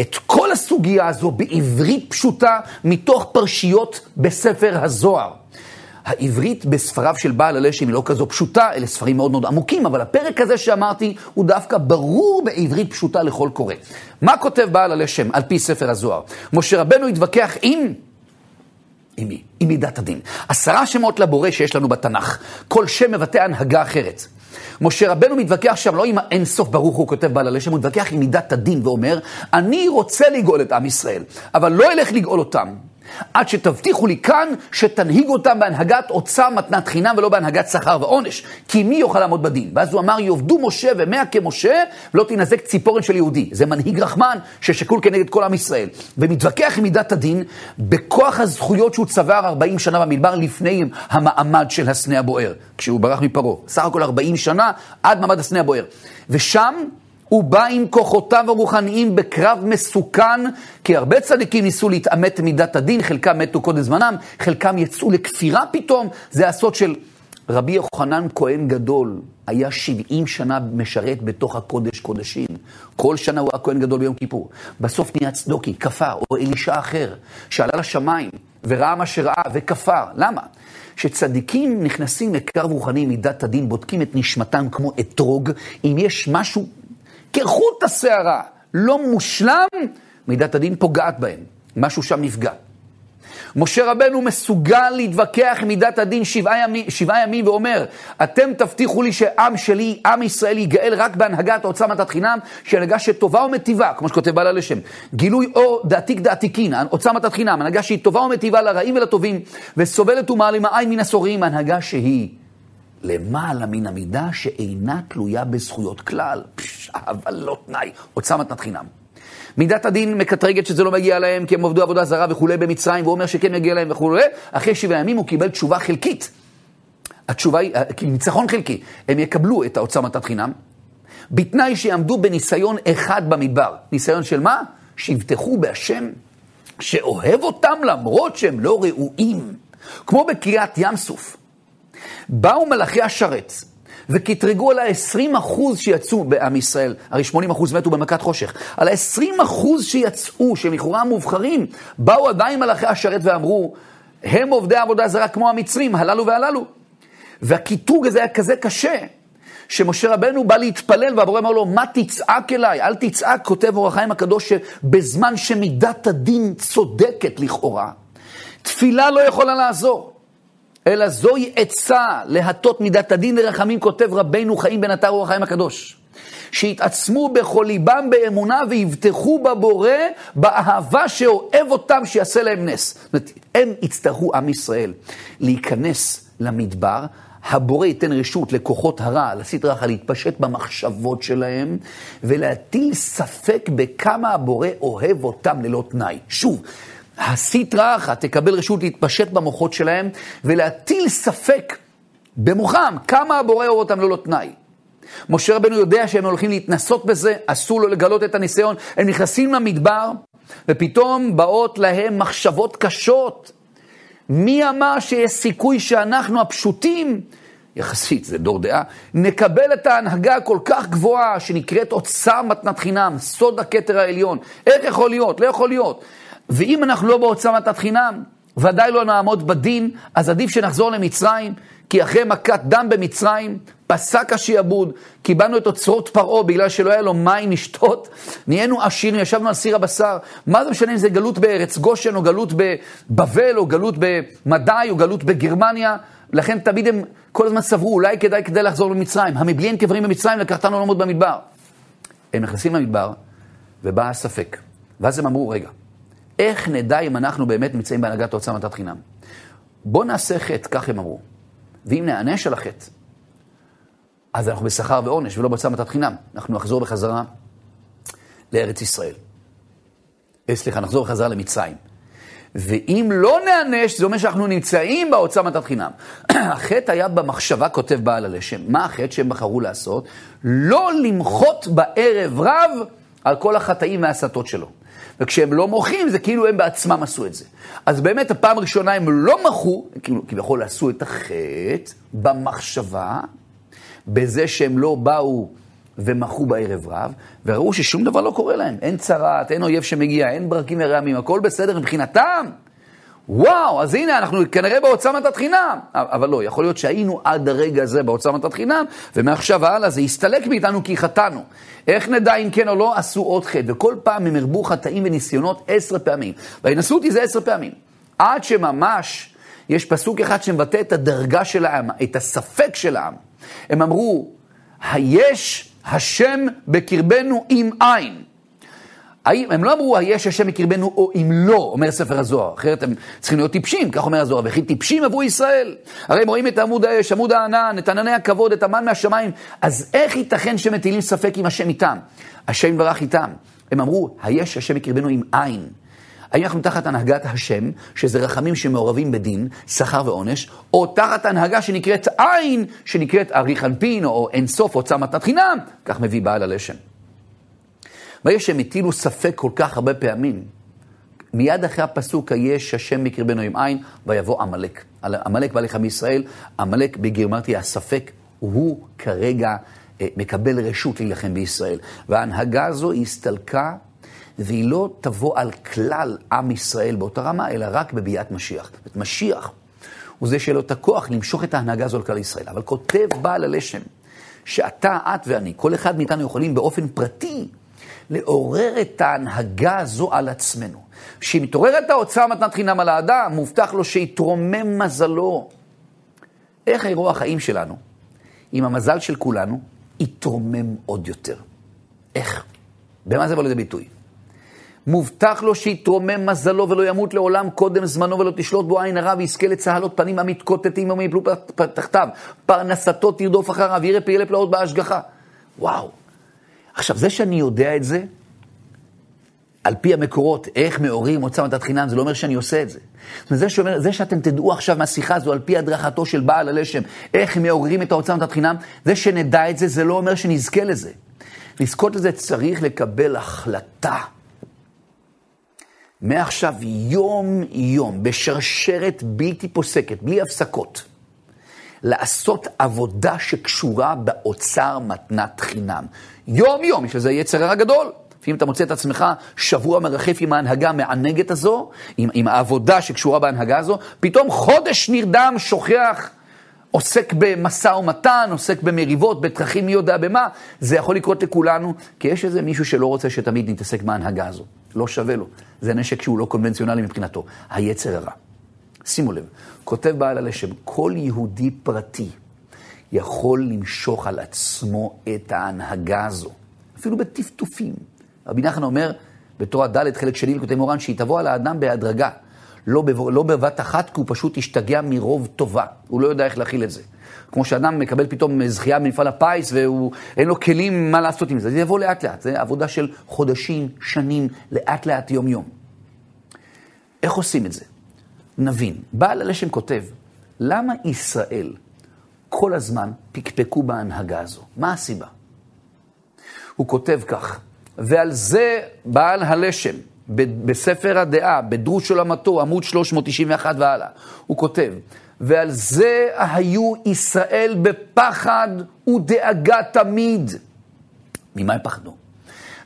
את כל הסוגיה הזו בעברית פשוטה, מתוך פרשיות בספר הזוהר. העברית בספריו של בעל הלשם היא לא כזו פשוטה, אלה ספרים מאוד מאוד עמוקים, אבל הפרק הזה שאמרתי הוא דווקא ברור בעברית פשוטה לכל קורא. מה כותב בעל הלשם על פי ספר הזוהר? משה רבנו התווכח עם עם מי? עם מידת הדין. עשרה שמות לבורא שיש לנו בתנ"ך. כל שם מבטא הנהגה אחרת. משה רבנו מתווכח שם לא עם האין סוף ברוך הוא כותב בעל הלשם, הוא מתווכח עם מידת הדין ואומר, אני רוצה לגאול את עם ישראל, אבל לא אלך לגאול אותם. עד שתבטיחו לי כאן שתנהיג אותם בהנהגת אוצר מתנת חינם ולא בהנהגת שכר ועונש. כי מי יוכל לעמוד בדין? ואז הוא אמר, יאבדו משה ומאה כמשה, ולא תינזק ציפורן של יהודי. זה מנהיג רחמן ששקול כנגד כל עם ישראל. ומתווכח עם מידת הדין בכוח הזכויות שהוא צבר 40 שנה במדבר לפני המעמד של הסנה הבוער, כשהוא ברח מפרעה. סך הכל 40 שנה עד מעמד הסנה הבוער. ושם הוא בא עם כוחותיו הרוחניים בקרב מסוכן, כי הרבה צדיקים ניסו להתעמת מידת הדין, חלקם מתו קודם זמנם, חלקם יצאו לכפירה פתאום, זה הסוד של רבי יוחנן כהן גדול, היה 70 שנה משרת בתוך הקודש קודשים. כל שנה הוא היה כהן גדול ביום כיפור. בסוף נהיה צדוקי, כפר, או אלישע אחר, שעלה לשמיים וראה מה שראה וכפר. למה? כשצדיקים נכנסים לקרב רוחני מידת הדין, בודקים את נשמתם כמו אתרוג, אם יש משהו כחוט השערה, לא מושלם, מידת הדין פוגעת בהם. משהו שם נפגע. משה רבנו מסוגל להתווכח עם מידת הדין שבעה ימים, שבעה ימים ואומר, אתם תבטיחו לי שעם שלי, עם ישראל, ייגאל רק בהנהגת עוצה מתת חינם, שהיא הנהגה שטובה ומטיבה, כמו שכותב בעל הלשם. גילוי אור דעתיק דעתיקין, עוצה מתת חינם, הנהגה שהיא טובה ומטיבה לרעים ולטובים, וסובלת ומעלימה עין מן הסורים, הנהגה שהיא למעלה מן המידה שאינה תלויה בזכויות כלל. פש, אבל לא תנאי, עוצה מתנת חינם. מידת הדין מקטרגת שזה לא מגיע להם כי הם עבדו עבודה זרה וכולי במצרים, והוא אומר שכן מגיע להם וכולי. אחרי שבעה ימים הוא קיבל תשובה חלקית. התשובה היא, ניצחון חלקי. הם יקבלו את העוצה מתנת חינם, בתנאי שיעמדו בניסיון אחד במדבר. ניסיון של מה? שיבטחו בהשם, שאוהב אותם למרות שהם לא ראויים. כמו בקריאת ים סוף. באו מלאכי השרת וקטרגו על ה-20 אחוז שיצאו בעם ישראל, הרי 80 אחוז מתו במכת חושך, על ה-20 אחוז שיצאו, שהם לכאורה המובחרים, באו עדיין מלאכי השרת ואמרו, הם עובדי עבודה זרה כמו המצרים, הללו והללו. והקיטוג הזה היה כזה קשה, שמשה רבנו בא להתפלל, והבורא אמר לו, מה תצעק אליי? אל תצעק, כותב אור החיים הקדוש, שבזמן שמידת הדין צודקת לכאורה, תפילה לא יכולה לעזור. אלא זוהי עצה להטות מידת הדין לרחמים, כותב רבנו חיים בן עטר אור החיים הקדוש. שיתעצמו בכל ליבם באמונה ויבטחו בבורא, באהבה שאוהב אותם, שיעשה להם נס. זאת אומרת, הם יצטרכו, עם ישראל, להיכנס למדבר, הבורא ייתן רשות לכוחות הרע, לסטרא אחת, להתפשט במחשבות שלהם, ולהטיל ספק בכמה הבורא אוהב אותם ללא תנאי. שוב, הסטרא אחת תקבל רשות להתפשט במוחות שלהם ולהטיל ספק במוחם כמה הבורא אוהב אותם ללא תנאי. משה רבנו יודע שהם הולכים להתנסות בזה, אסור לו לגלות את הניסיון. הם נכנסים למדבר, ופתאום באות להם מחשבות קשות. מי אמר שיש סיכוי שאנחנו הפשוטים יחסית, זה דור דעה, נקבל את ההנהגה הכל כך גבוהה שנקראת אוצר מתנת חינם, סוד הכתר העליון. איך יכול להיות? לא יכול להיות. ואם אנחנו לא מתנת חינם, ודאי לא נעמוד בדין, אז עדיף שנחזור למצרים, כי אחרי מכת דם במצרים, פסק השעבוד, קיבלנו את אוצרות פרעה בגלל שלא היה לו מים לשתות, נהיינו עשירים, ישבנו על סיר הבשר. מה זה משנה אם זה גלות בארץ גושן, או גלות בבבל, או גלות במדי, או גלות בגרמניה? לכן תמיד הם כל הזמן סברו, אולי כדאי כדי לחזור למצרים. המבלי אין קברים במצרים, לקחתנו לעמוד במדבר. הם נכנסים למדבר, ובא הספק. ואז הם אמרו, רגע, איך נדע אם אנחנו באמת נמצאים בהנהגת ההוצאה מתת חינם? בואו נעשה חטא, כך הם אמרו. ואם נענש על החטא, אז אנחנו בשכר ועונש ולא בהוצאה מתת חינם. אנחנו נחזור בחזרה לארץ ישראל. אה, סליחה, נחזור בחזרה למצרים. ואם לא נענש, זה אומר שאנחנו נמצאים בהוצאה מתת חינם. החטא היה במחשבה, כותב בעל הלשם. מה החטא שהם בחרו לעשות? לא למחות בערב רב על כל החטאים וההסתות שלו. וכשהם לא מוחים, זה כאילו הם בעצמם עשו את זה. אז באמת, הפעם הראשונה הם לא מחו, כאילו כביכול עשו את החטא במחשבה, בזה שהם לא באו ומחו בערב רב, וראו ששום דבר לא קורה להם. אין צרעת, אין אויב שמגיע, אין ברקים ורעמים, הכל בסדר מבחינתם. וואו, אז הנה, אנחנו כנראה בהוצאה מתת חינם. אבל לא, יכול להיות שהיינו עד הרגע הזה בהוצאה מתת חינם, ומעכשיו והלאה זה הסתלק מאיתנו כי חטאנו. איך נדע אם כן או לא? עשו עוד חטא. וכל פעם הם הרבו חטאים וניסיונות עשר פעמים. והנסו אותי זה עשר פעמים. עד שממש יש פסוק אחד שמבטא את הדרגה של העם, את הספק של העם. הם אמרו, היש השם בקרבנו עם עין. האם, הם לא אמרו, היש השם בקרבנו או אם לא, אומר ספר הזוהר, אחרת הם צריכים להיות טיפשים, כך אומר הזוהר, וכי טיפשים עברו ישראל. הרי הם רואים את עמוד האש, עמוד הענן, את ענני הכבוד, את המן מהשמיים, אז איך ייתכן שמטילים ספק אם השם איתם? השם יברך איתם. הם אמרו, היש השם בקרבנו עם עין. האם אנחנו תחת הנהגת השם, שזה רחמים שמעורבים בדין, שכר ועונש, או תחת הנהגה שנקראת עין, שנקראת אריך אנפין, או אין סוף, או צע מתנת חינם, כך מביא בעל הלשם. ברגע שהם הטילו ספק כל כך הרבה פעמים, מיד אחרי הפסוק, היש השם בקרבנו עם עין, ויבוא עמלק. עמלק בא לך מישראל, עמלק בגרמטיה הספק, הוא כרגע אה, מקבל רשות להילחם בישראל. וההנהגה הזו הסתלקה והיא לא תבוא על כלל עם ישראל באותה רמה, אלא רק בביאת משיח. זאת משיח הוא זה שיהיה לו את הכוח למשוך את ההנהגה הזו על כלל ישראל. אבל כותב בעל הלשם, שאתה, את ואני, כל אחד מאיתנו יכולים באופן פרטי לעורר את ההנהגה הזו על עצמנו. כשהיא מתעוררת האוצר מתנת חינם על האדם, מובטח לו שיתרומם מזלו. איך אירוע החיים שלנו, אם המזל של כולנו יתרומם עוד יותר? איך? במה זה בא לידי ביטוי? מובטח לו שיתרומם מזלו ולא ימות לעולם קודם זמנו ולא תשלוט בו עין הרע ויזכה לצהלות פנים המתקוטטים ומיפלו תחתיו. פרנסתו תרדוף אחריו, יראה פעילי פלאות בהשגחה. וואו. עכשיו, זה שאני יודע את זה, על פי המקורות, איך מעוררים מוצא מתת חינם, זה לא אומר שאני עושה את זה. זאת אומרת, זה, שאומר, זה שאתם תדעו עכשיו מהשיחה הזו, על פי הדרכתו של בעל הלשם, איך מעוררים את ההוצאה מתת חינם, זה שנדע את זה, זה לא אומר שנזכה לזה. לזכות לזה צריך לקבל החלטה. מעכשיו יום-יום, בשרשרת בלתי פוסקת, בלי הפסקות, לעשות עבודה שקשורה באוצר מתנת חינם. יום-יום, יש לזה יצר הרע גדול. לפעמים אתה מוצא את עצמך שבוע מרחף עם ההנהגה המענגת הזו, עם, עם העבודה שקשורה בהנהגה הזו, פתאום חודש נרדם, שוכח, עוסק במשא ומתן, עוסק במריבות, בתככים מי יודע במה. זה יכול לקרות לכולנו, כי יש איזה מישהו שלא רוצה שתמיד נתעסק בהנהגה הזו. לא שווה לו. זה נשק שהוא לא קונבנציונלי מבחינתו, היצר הרע. שימו לב, כותב בעל הלשם, כל יהודי פרטי יכול למשוך על עצמו את ההנהגה הזו, אפילו בטפטופים. רבי נחמן אומר, בתורה ד', חלק שני לכותב מורן, שהיא תבוא על האדם בהדרגה, לא, בב... לא בבת אחת, כי הוא פשוט השתגע מרוב טובה, הוא לא יודע איך להכיל את זה. כמו שאדם מקבל פתאום זכייה במפעל הפיס ואין לו כלים מה לעשות עם זה. זה יבוא לאט לאט, זה עבודה של חודשים, שנים, לאט לאט, יום יום. איך עושים את זה? נבין. בעל הלשם כותב, למה ישראל כל הזמן פקפקו בהנהגה הזו? מה הסיבה? הוא כותב כך, ועל זה בעל הלשם, בספר הדעה, בדרוש עולמתו, עמוד 391 והלאה, הוא כותב, ועל זה היו ישראל בפחד ודאגה תמיד. ממה הם פחדו?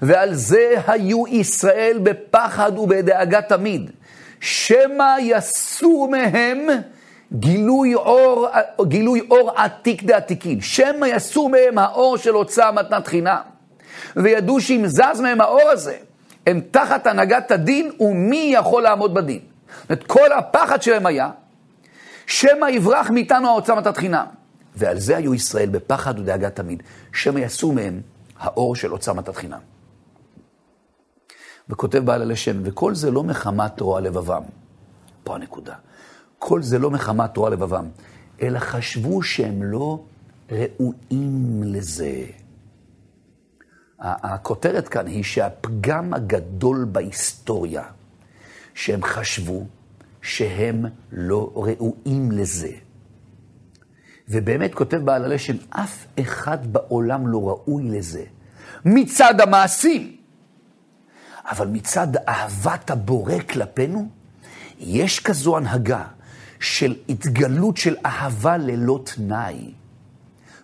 ועל זה היו ישראל בפחד ובדאגה תמיד. שמא יסור מהם גילוי אור, גילוי אור עתיק דעתיקין. שמא יסור מהם האור של הוצאה מתנת חינם. וידעו שאם זז מהם האור הזה, הם תחת הנהגת הדין, ומי יכול לעמוד בדין? זאת כל הפחד שלהם היה, שמא יברח מאיתנו האוצר מתת חינם. ועל זה היו ישראל בפחד ודאגה תמיד, שמא יסור מהם האור של אוצר מתת חינם. וכותב בעל הלשם, וכל זה לא מחמת רוע לבבם. פה הנקודה. כל זה לא מחמת רוע לבבם, אלא חשבו שהם לא ראויים לזה. הכותרת כאן היא שהפגם הגדול בהיסטוריה, שהם חשבו שהם לא ראויים לזה. ובאמת כותב בעל הלשם, אף אחד בעולם לא ראוי לזה. מצד המעשים. אבל מצד אהבת הבורא כלפינו, יש כזו הנהגה של התגלות של אהבה ללא תנאי.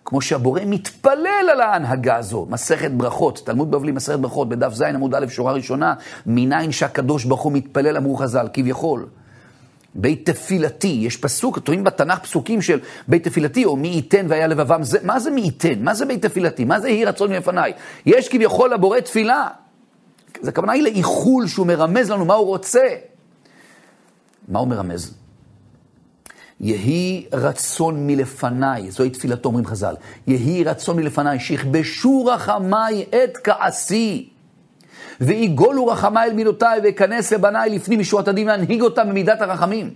כמו שהבורא מתפלל על ההנהגה הזו, מסכת ברכות, תלמוד בבלי, מסכת ברכות, בדף ז' עמוד א', שורה ראשונה, מניין שהקדוש ברוך הוא מתפלל, אמרו חז"ל, כביכול. בית תפילתי, יש פסוק, רואים בתנ"ך פסוקים של בית תפילתי, או מי ייתן והיה לבבם, זה, מה זה מי ייתן? מה זה בית תפילתי? מה זה יהי רצון מלפניי? יש כביכול לבורא תפילה. זה הכוונה היא לאיחול שהוא מרמז לנו מה הוא רוצה. מה הוא מרמז? יהי רצון מלפניי, זוהי תפילתו, אומרים חז"ל, יהי רצון מלפניי, שיכבשו רחמיי את כעסי, ויגולו רחמיי אל מילותיי, ואכנס לבניי לפנים משורת הדין, ואנהיג אותם במידת הרחמים.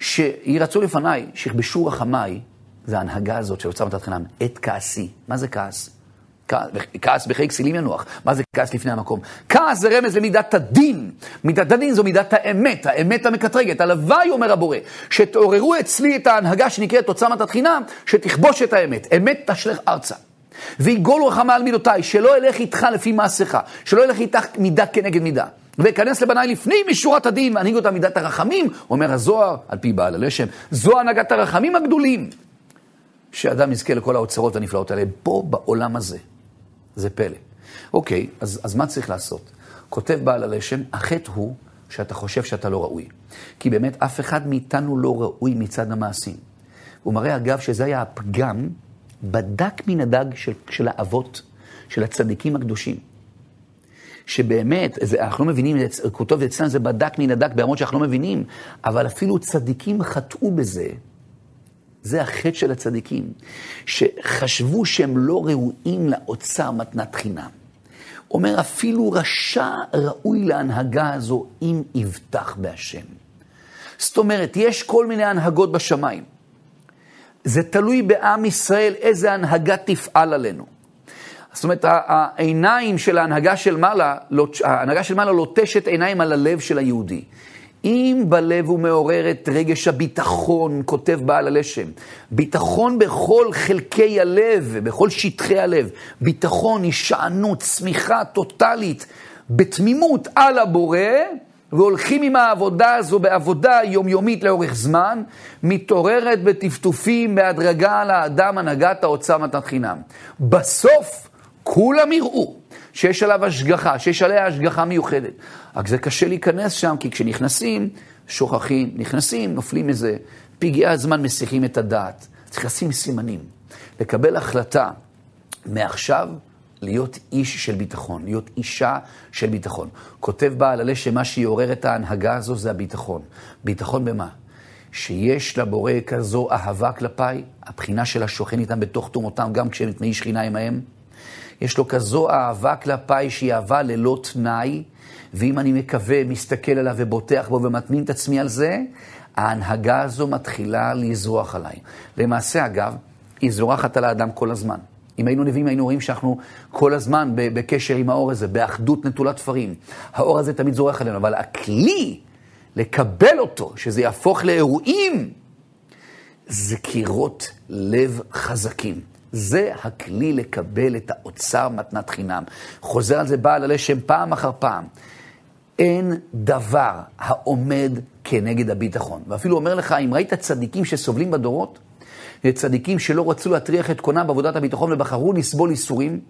שיהי רצון לפניי, שיכבשו רחמיי, זה ההנהגה הזאת של אוצר מתת חינם, את כעסי. מה זה כעס? כעס בחיי כסילים ינוח. מה זה כעס לפני המקום? כעס זה רמז למידת הדין. מידת הדין זו מידת האמת, האמת המקטרגת. הלוואי, אומר הבורא, שתעוררו אצלי את ההנהגה שנקראת תוצאה מתת חינם, שתכבוש את האמת. אמת תשלך ארצה. ויגול רחמה על מידותיי, שלא אלך איתך לפי מעשיך, שלא אלך איתך מידה כנגד מידה. ואכנס לבניי לפנים משורת הדין, ואנהיג אותה מידת הרחמים, אומר הזוהר, על פי בעל הלשם, זו הנהגת הרחמים הגדולים. שאדם יזכה לכל האוצרות הנפלאות האלה, פה בעולם הזה. זה פלא. אוקיי, אז, אז מה צריך לעשות? כותב בעל הלשם, החטא הוא שאתה חושב שאתה לא ראוי. כי באמת אף אחד מאיתנו לא ראוי מצד המעשים. הוא מראה אגב שזה היה הפגם בדק מן הדג של, של האבות, של הצדיקים הקדושים. שבאמת, זה, אנחנו לא מבינים, הוא כותב אצלנו זה בדק מן הדק ברמות שאנחנו לא מבינים, אבל אפילו צדיקים חטאו בזה, זה החטא של הצדיקים, שחשבו שהם לא ראויים לאוצר מתנת חינם. אומר, אפילו רשע ראוי להנהגה הזו אם יבטח בהשם. זאת אומרת, יש כל מיני הנהגות בשמיים. זה תלוי בעם ישראל איזה הנהגה תפעל עלינו. זאת אומרת, העיניים של ההנהגה של מעלה, ההנהגה של מעלה לוטשת עיניים על הלב של היהודי. אם בלב הוא מעורר את רגש הביטחון, כותב בעל הלשם, ביטחון בכל חלקי הלב, בכל שטחי הלב, ביטחון, הישענות, צמיחה טוטאלית, בתמימות על הבורא, והולכים עם העבודה הזו בעבודה יומיומית לאורך זמן, מתעוררת בטפטופים בהדרגה על האדם הנהגת האוצר מתנת חינם. בסוף כולם יראו שיש עליו השגחה, שיש עליה השגחה מיוחדת. רק זה קשה להיכנס שם, כי כשנכנסים, שוכחים, נכנסים, נופלים איזה פגעי הזמן, מסיחים את הדעת. צריך לשים סימנים, לקבל החלטה מעכשיו להיות איש של ביטחון, להיות אישה של ביטחון. כותב בעל עלה שמה שיעורר את ההנהגה הזו זה הביטחון. ביטחון במה? שיש לבורא כזו אהבה כלפיי, הבחינה שלה שוכן איתם בתוך תומותם, גם כשהם תנאי שכינה עמהם. יש לו כזו אהבה כלפיי שהיא אהבה ללא תנאי, ואם אני מקווה, מסתכל עליו ובוטח בו ומטמין את עצמי על זה, ההנהגה הזו מתחילה לזרוח עליי. למעשה, אגב, היא זורחת על האדם כל הזמן. אם היינו נביאים, היינו רואים שאנחנו כל הזמן בקשר עם האור הזה, באחדות נטולת תפרים. האור הזה תמיד זורח עלינו, אבל הכלי לקבל אותו, שזה יהפוך לאירועים, זה קירות לב חזקים. זה הכלי לקבל את האוצר מתנת חינם. חוזר על זה בעל הלשם פעם אחר פעם. אין דבר העומד כנגד הביטחון. ואפילו אומר לך, אם ראית צדיקים שסובלים בדורות, צדיקים שלא רצו להטריח את קונם בעבודת הביטחון ובחרו לסבול איסורים,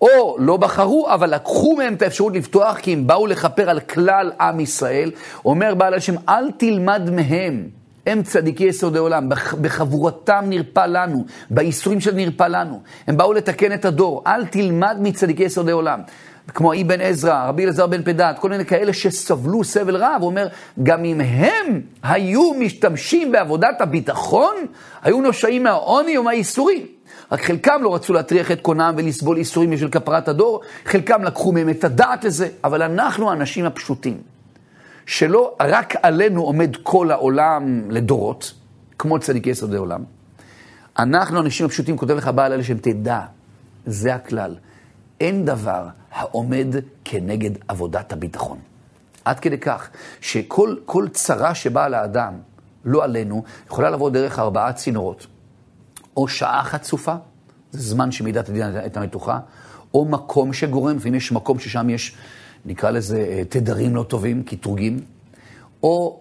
או לא בחרו, אבל לקחו מהם את האפשרות לפתוח, כי הם באו לכפר על כלל עם ישראל. אומר בעל השם, אל תלמד מהם. הם צדיקי יסודי עולם, בחבורתם נרפא לנו, בייסורים של נרפא לנו. הם באו לתקן את הדור, אל תלמד מצדיקי יסודי עולם. כמו אבן עזרא, רבי אלעזר בן פדת, כל מיני כאלה שסבלו סבל רב, הוא אומר, גם אם הם היו משתמשים בעבודת הביטחון, היו נושעים מהעוני או מהייסורים. רק חלקם לא רצו להטריח את קונם ולסבול ייסורים בשביל כפרת הדור, חלקם לקחו מהם את הדעת לזה, אבל אנחנו האנשים הפשוטים, שלא רק עלינו עומד כל העולם לדורות, כמו צדיקי יסודי עולם, אנחנו האנשים הפשוטים, כותב לך בעל אלה שהם תדע, זה הכלל. אין דבר העומד כנגד עבודת הביטחון. עד כדי כך שכל צרה שבאה לאדם, לא עלינו, יכולה לבוא דרך ארבעה צינורות. או שעה חצופה, זה זמן שמידת הדין את המתוחה, או מקום שגורם, ואם יש מקום ששם יש, נקרא לזה, אה, תדרים לא טובים, קטרוגים, או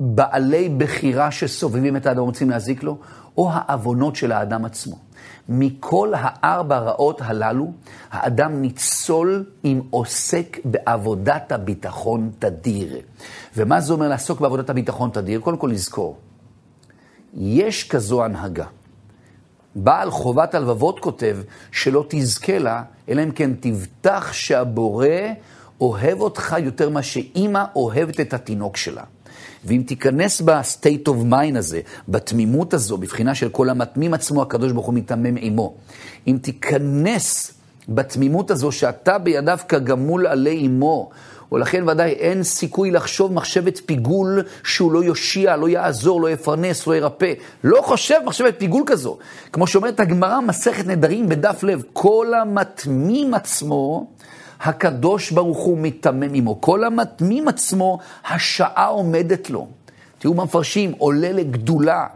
בעלי בחירה שסובבים את האדם ורוצים להזיק לו, או העוונות של האדם עצמו. מכל הארבע רעות הללו, האדם ניצול אם עוסק בעבודת הביטחון תדיר. ומה זה אומר לעסוק בעבודת הביטחון תדיר? קודם כל לזכור, יש כזו הנהגה. בעל חובת הלבבות כותב שלא תזכה לה, אלא אם כן תבטח שהבורא אוהב אותך יותר מה שאימא אוהבת את התינוק שלה. ואם תיכנס ב state of mind הזה, בתמימות הזו, בבחינה של כל המתמים עצמו, הקדוש ברוך הוא מתמם עמו. אם תיכנס בתמימות הזו שאתה בידיו כגמול עלי אמו, ולכן ודאי אין סיכוי לחשוב מחשבת פיגול שהוא לא יושיע, לא יעזור, לא יפרנס, לא ירפא. לא חושב מחשבת פיגול כזו. כמו שאומרת הגמרא, מסכת נדרים בדף לב, כל המתמים עצמו, הקדוש ברוך הוא מתמם עמו. כל המתמים עצמו, השעה עומדת לו. תראו מה מפרשים, עולה לגדולה.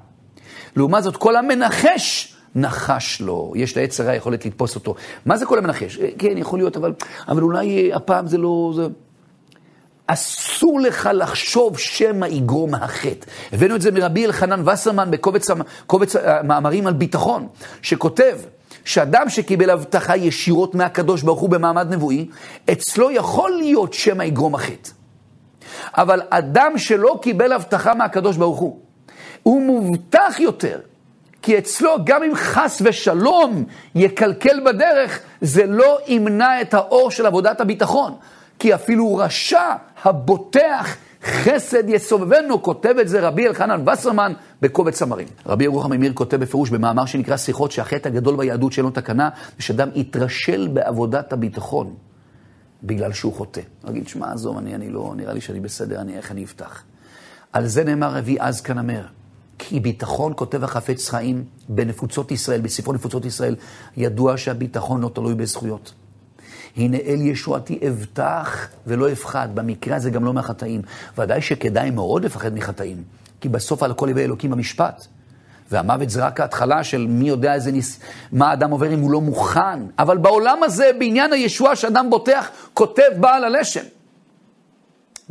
לעומת זאת, כל המנחש, נחש לו, יש לעץ הרע יכולת לתפוס אותו. מה זה כל המנחש? כן, יכול להיות, אבל, אבל אולי הפעם זה לא... זה... אסור לך לחשוב שמא יגרום החטא. הבאנו את זה מרבי אלחנן וסרמן בקובץ המאמרים על ביטחון, שכותב שאדם שקיבל הבטחה ישירות מהקדוש ברוך הוא במעמד נבואי, אצלו יכול להיות שמא יגרום החטא. אבל אדם שלא קיבל הבטחה מהקדוש ברוך הוא, הוא מובטח יותר, כי אצלו גם אם חס ושלום יקלקל בדרך, זה לא ימנע את האור של עבודת הביטחון. כי אפילו רשע הבוטח חסד יסובבנו, כותב את זה רבי אלחנן וסרמן בקובץ המרים. רבי ירוחם ממיר כותב בפירוש במאמר שנקרא שיחות שהחטא הגדול ביהדות שאין לו תקנה, זה שאדם יתרשל בעבודת הביטחון בגלל שהוא חוטא. נגיד, שמע, עזוב, אני, אני לא, נראה לי שאני בסדר, אני, איך אני אפתח. על זה נאמר רבי אז כנמר. כי ביטחון, כותב החפץ חיים, בנפוצות ישראל, בספרו נפוצות ישראל, ידוע שהביטחון לא תלוי בזכויות. הנה אל ישועתי אבטח ולא אפחד. במקרה הזה גם לא מהחטאים. ודאי שכדאי מאוד לפחד מחטאים, כי בסוף על הכל יביא אלוקים במשפט. והמוות זה רק ההתחלה של מי יודע איזה ניס... מה האדם עובר אם הוא לא מוכן. אבל בעולם הזה, בעניין הישועה שאדם בוטח, כותב בעל הלשם.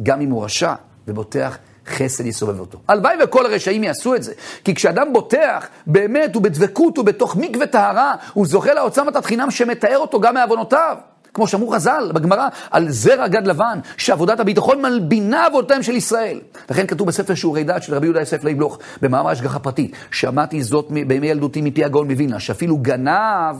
גם אם הוא רשע ובוטח, חסד יסובב אותו. הלוואי וכל הרשעים יעשו את זה. כי כשאדם בוטח, באמת, הוא בדבקות, הוא בתוך מקווה טהרה, הוא זוכה לאוצר מתת חינם שמתאר אותו גם מעוונותיו. כמו שאמרו חז"ל בגמרא, על זרע גד לבן, שעבודת הביטחון מלבינה אבותיהם של ישראל. לכן כתוב בספר שיעורי דת של רבי יהודה יוסף ליבלוך, במאמר השגחה פרטית, שמעתי זאת בימי ילדותי מפי הגאון מווילנה, שאפילו גנב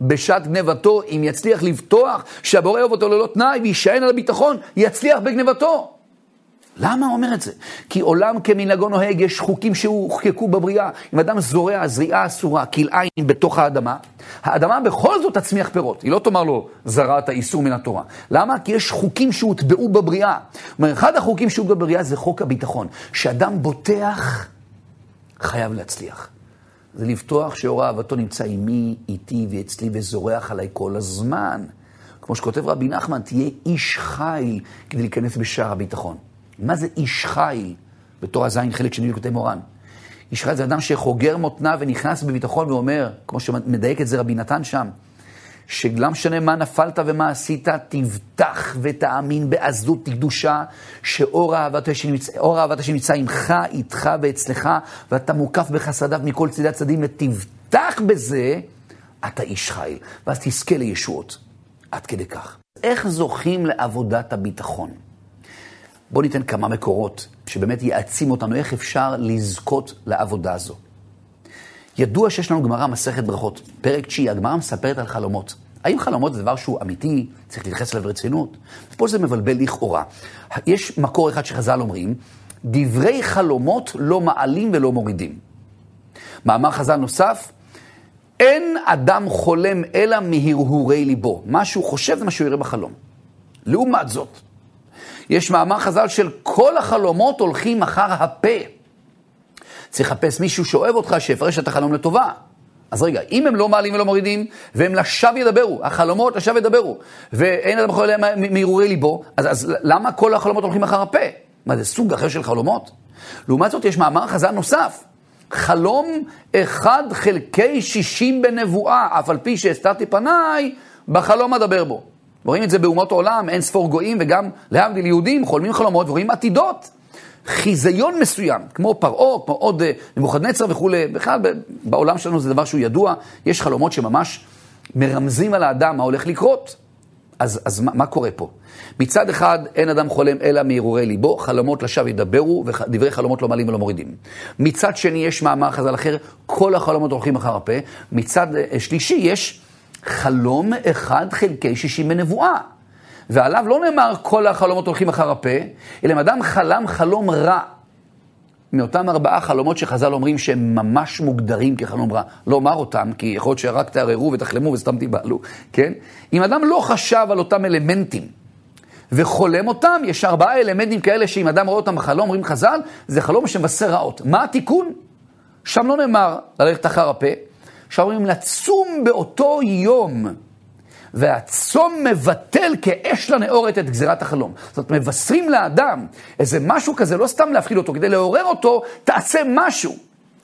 בשעת גנבתו, אם יצליח לבטוח שהבורא אוהב אותו ללא תנאי ויישען על הביטחון, יצליח בגנבתו. למה אומר את זה? כי עולם כמנהגו נוהג, יש חוקים שהוחקקו בבריאה. אם אדם זורע זריעה אסורה, כלאיים בתוך האדמה, האדמה בכל זאת תצמיח פירות. היא לא תאמר לו, זרעת איסור מן התורה. למה? כי יש חוקים שהוטבעו בבריאה. אומרת, אחד החוקים שהוטבעו בבריאה זה חוק הביטחון. שאדם בוטח, חייב להצליח. זה לבטוח שאור אהבתו נמצא עימי, איתי ואצלי וזורח עליי כל הזמן. כמו שכותב רבי נחמן, תהיה איש חי כדי להיכנס בשער הביטחון. מה זה איש חיל? בתור הזין חלק שני לקוטי מורן. איש חיל זה אדם שחוגר מותנה ונכנס בביטחון ואומר, כמו שמדייק את זה רבי נתן שם, שלא משנה מה נפלת ומה עשית, תבטח ותאמין בעזות קדושה, שאור אהבת השם נמצא עמך, איתך ואצלך, ואתה מוקף בחסדיו מכל צידי הצדדים, ותבטח בזה, אתה איש חיל, ואז תזכה לישועות. עד כדי כך. איך זוכים לעבודת הביטחון? בואו ניתן כמה מקורות שבאמת יעצים אותנו איך אפשר לזכות לעבודה הזו. ידוע שיש לנו גמרא מסכת ברכות, פרק תשיעי, הגמרא מספרת על חלומות. האם חלומות זה דבר שהוא אמיתי, צריך להתייחס אליו ברצינות? פה זה מבלבל לכאורה. יש מקור אחד שחז"ל אומרים, דברי חלומות לא מעלים ולא מורידים. מאמר חז"ל נוסף, אין אדם חולם אלא מהרהורי ליבו. מה שהוא חושב זה מה שהוא יראה בחלום. לעומת זאת, יש מאמר חז"ל של כל החלומות הולכים אחר הפה. צריך לחפש מישהו שאוהב אותך, שיפרש את החלום לטובה. אז רגע, אם הם לא מעלים ולא מורידים, והם לשווא ידברו, החלומות לשווא ידברו, ואין אדם יכול להם מהרהורי ליבו, אז, אז למה כל החלומות הולכים אחר הפה? מה, זה סוג אחר של חלומות? לעומת זאת, יש מאמר חז"ל נוסף. חלום אחד חלקי שישים בנבואה, אף על פי שהסתרתי פניי, בחלום אדבר בו. רואים את זה באומות העולם, אין ספור גויים, וגם להבדיל יהודים חולמים חלומות ורואים עתידות. חיזיון מסוים, כמו פרעה, כמו עוד אה, נבוכדנצר וכולי, בכלל בעולם שלנו זה דבר שהוא ידוע, יש חלומות שממש מרמזים על האדם מה הולך לקרות. אז, אז מה, מה קורה פה? מצד אחד, אין אדם חולם אלא מהרהורי ליבו, חלומות לשווא ידברו, ודברי חלומות לא מעלים ולא מורידים. מצד שני, יש מאמר חז"ל אחר, כל החלומות הולכים אחר הפה. מצד אה, שלישי, יש חלום אחד חלקי שישים בנבואה. ועליו לא נאמר כל החלומות הולכים אחר הפה, אלא אם אדם חלם חלום רע. מאותם ארבעה חלומות שחז"ל אומרים שהם ממש מוגדרים כחלום רע. לא אומר אותם, כי יכול להיות שרק תערערו ותחלמו וסתם תיבהלו, כן? אם אדם לא חשב על אותם אלמנטים וחולם אותם, יש ארבעה אלמנטים כאלה שאם אדם רואה אותם בחלום, אומרים חז"ל, זה חלום שמבשר רעות. מה התיקון? שם לא נאמר ללכת אחר הפה, שם אומרים לצום באותו יום. והצום מבטל כאש לנאורת את גזירת החלום. זאת אומרת, מבשרים לאדם איזה משהו כזה, לא סתם להפחיד אותו, כדי לעורר אותו, תעשה משהו.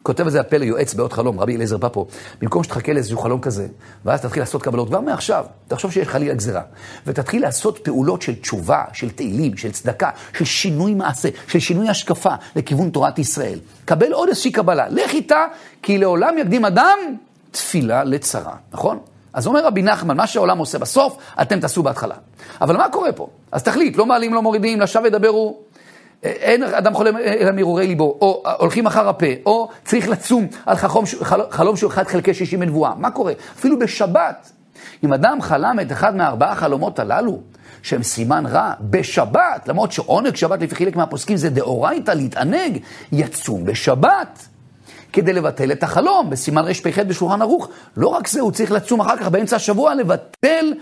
כותב על זה הפלא יועץ באות חלום, רבי אליעזר פפו, במקום שתחכה לאיזשהו חלום כזה, ואז תתחיל לעשות קבלות, כבר מעכשיו, תחשוב שיש חלילה גזירה, ותתחיל לעשות פעולות של תשובה, של תהילים, של צדקה, של שינוי מעשה, של שינוי השקפה לכיוון תורת ישראל. קבל עוד איזושהי קבלה, לך איתה, כי לעולם יקדים אדם תפילה לצרה, נכון? אז אומר רבי נחמן, מה שהעולם עושה בסוף, אתם תעשו בהתחלה. אבל מה קורה פה? אז תחליט, לא מעלים, לא מורידים, לשווא ידברו. אין אדם חולם אלא מהרהורי ליבו, או הולכים אחר הפה, או צריך לצום על חלום, חלום שהוא אחד חלקי שישי מנבואה. מה קורה? אפילו בשבת, אם אדם חלם את אחד מהארבעה חלומות הללו, שהם סימן רע, בשבת, למרות שעונג שבת לפי חלק מהפוסקים זה דאורייתא להתענג, יצום בשבת. כדי לבטל את החלום, בסימן רפ"ח בשולחן ערוך. לא רק זה, הוא צריך לצום אחר כך באמצע השבוע לבטל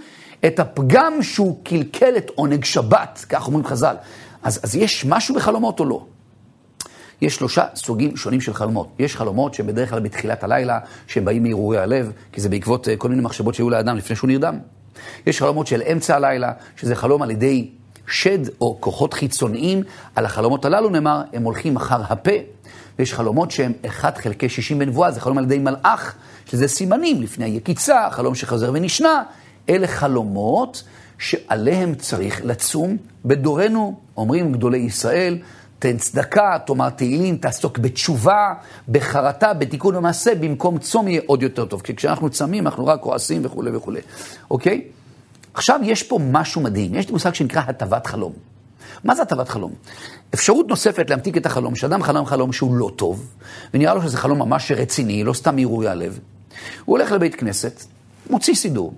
את הפגם שהוא קלקל את עונג שבת, כך אומרים חז"ל. אז, אז יש משהו בחלומות או לא? יש שלושה סוגים שונים של חלומות. יש חלומות שהם בדרך כלל בתחילת הלילה, שהם באים מהרהורי הלב, כי זה בעקבות אה, כל מיני מחשבות שהיו לאדם לפני שהוא נרדם. יש חלומות של אמצע הלילה, שזה חלום על ידי שד או כוחות חיצוניים. על החלומות הללו נאמר, הם הולכים אחר הפה. ויש חלומות שהם 1 חלקי 60 בנבואה, זה חלום על ידי מלאך, שזה סימנים לפני היקיצה, חלום שחוזר ונשנה. אלה חלומות שעליהם צריך לצום. בדורנו, אומרים גדולי ישראל, תן צדקה, תאמר תהילים, תעסוק בתשובה, בחרטה, בתיקון המעשה, במקום צום יהיה עוד יותר טוב. כי כשאנחנו צמים, אנחנו רק כועסים וכולי וכולי, אוקיי? עכשיו, יש פה משהו מדהים. יש מושג שנקרא הטבת חלום. מה זה הטבת חלום? אפשרות נוספת להמתיק את החלום, שאדם חלם חלום שהוא לא טוב, ונראה לו שזה חלום ממש רציני, לא סתם עירוי הלב. הוא הולך לבית כנסת, מוציא סידור,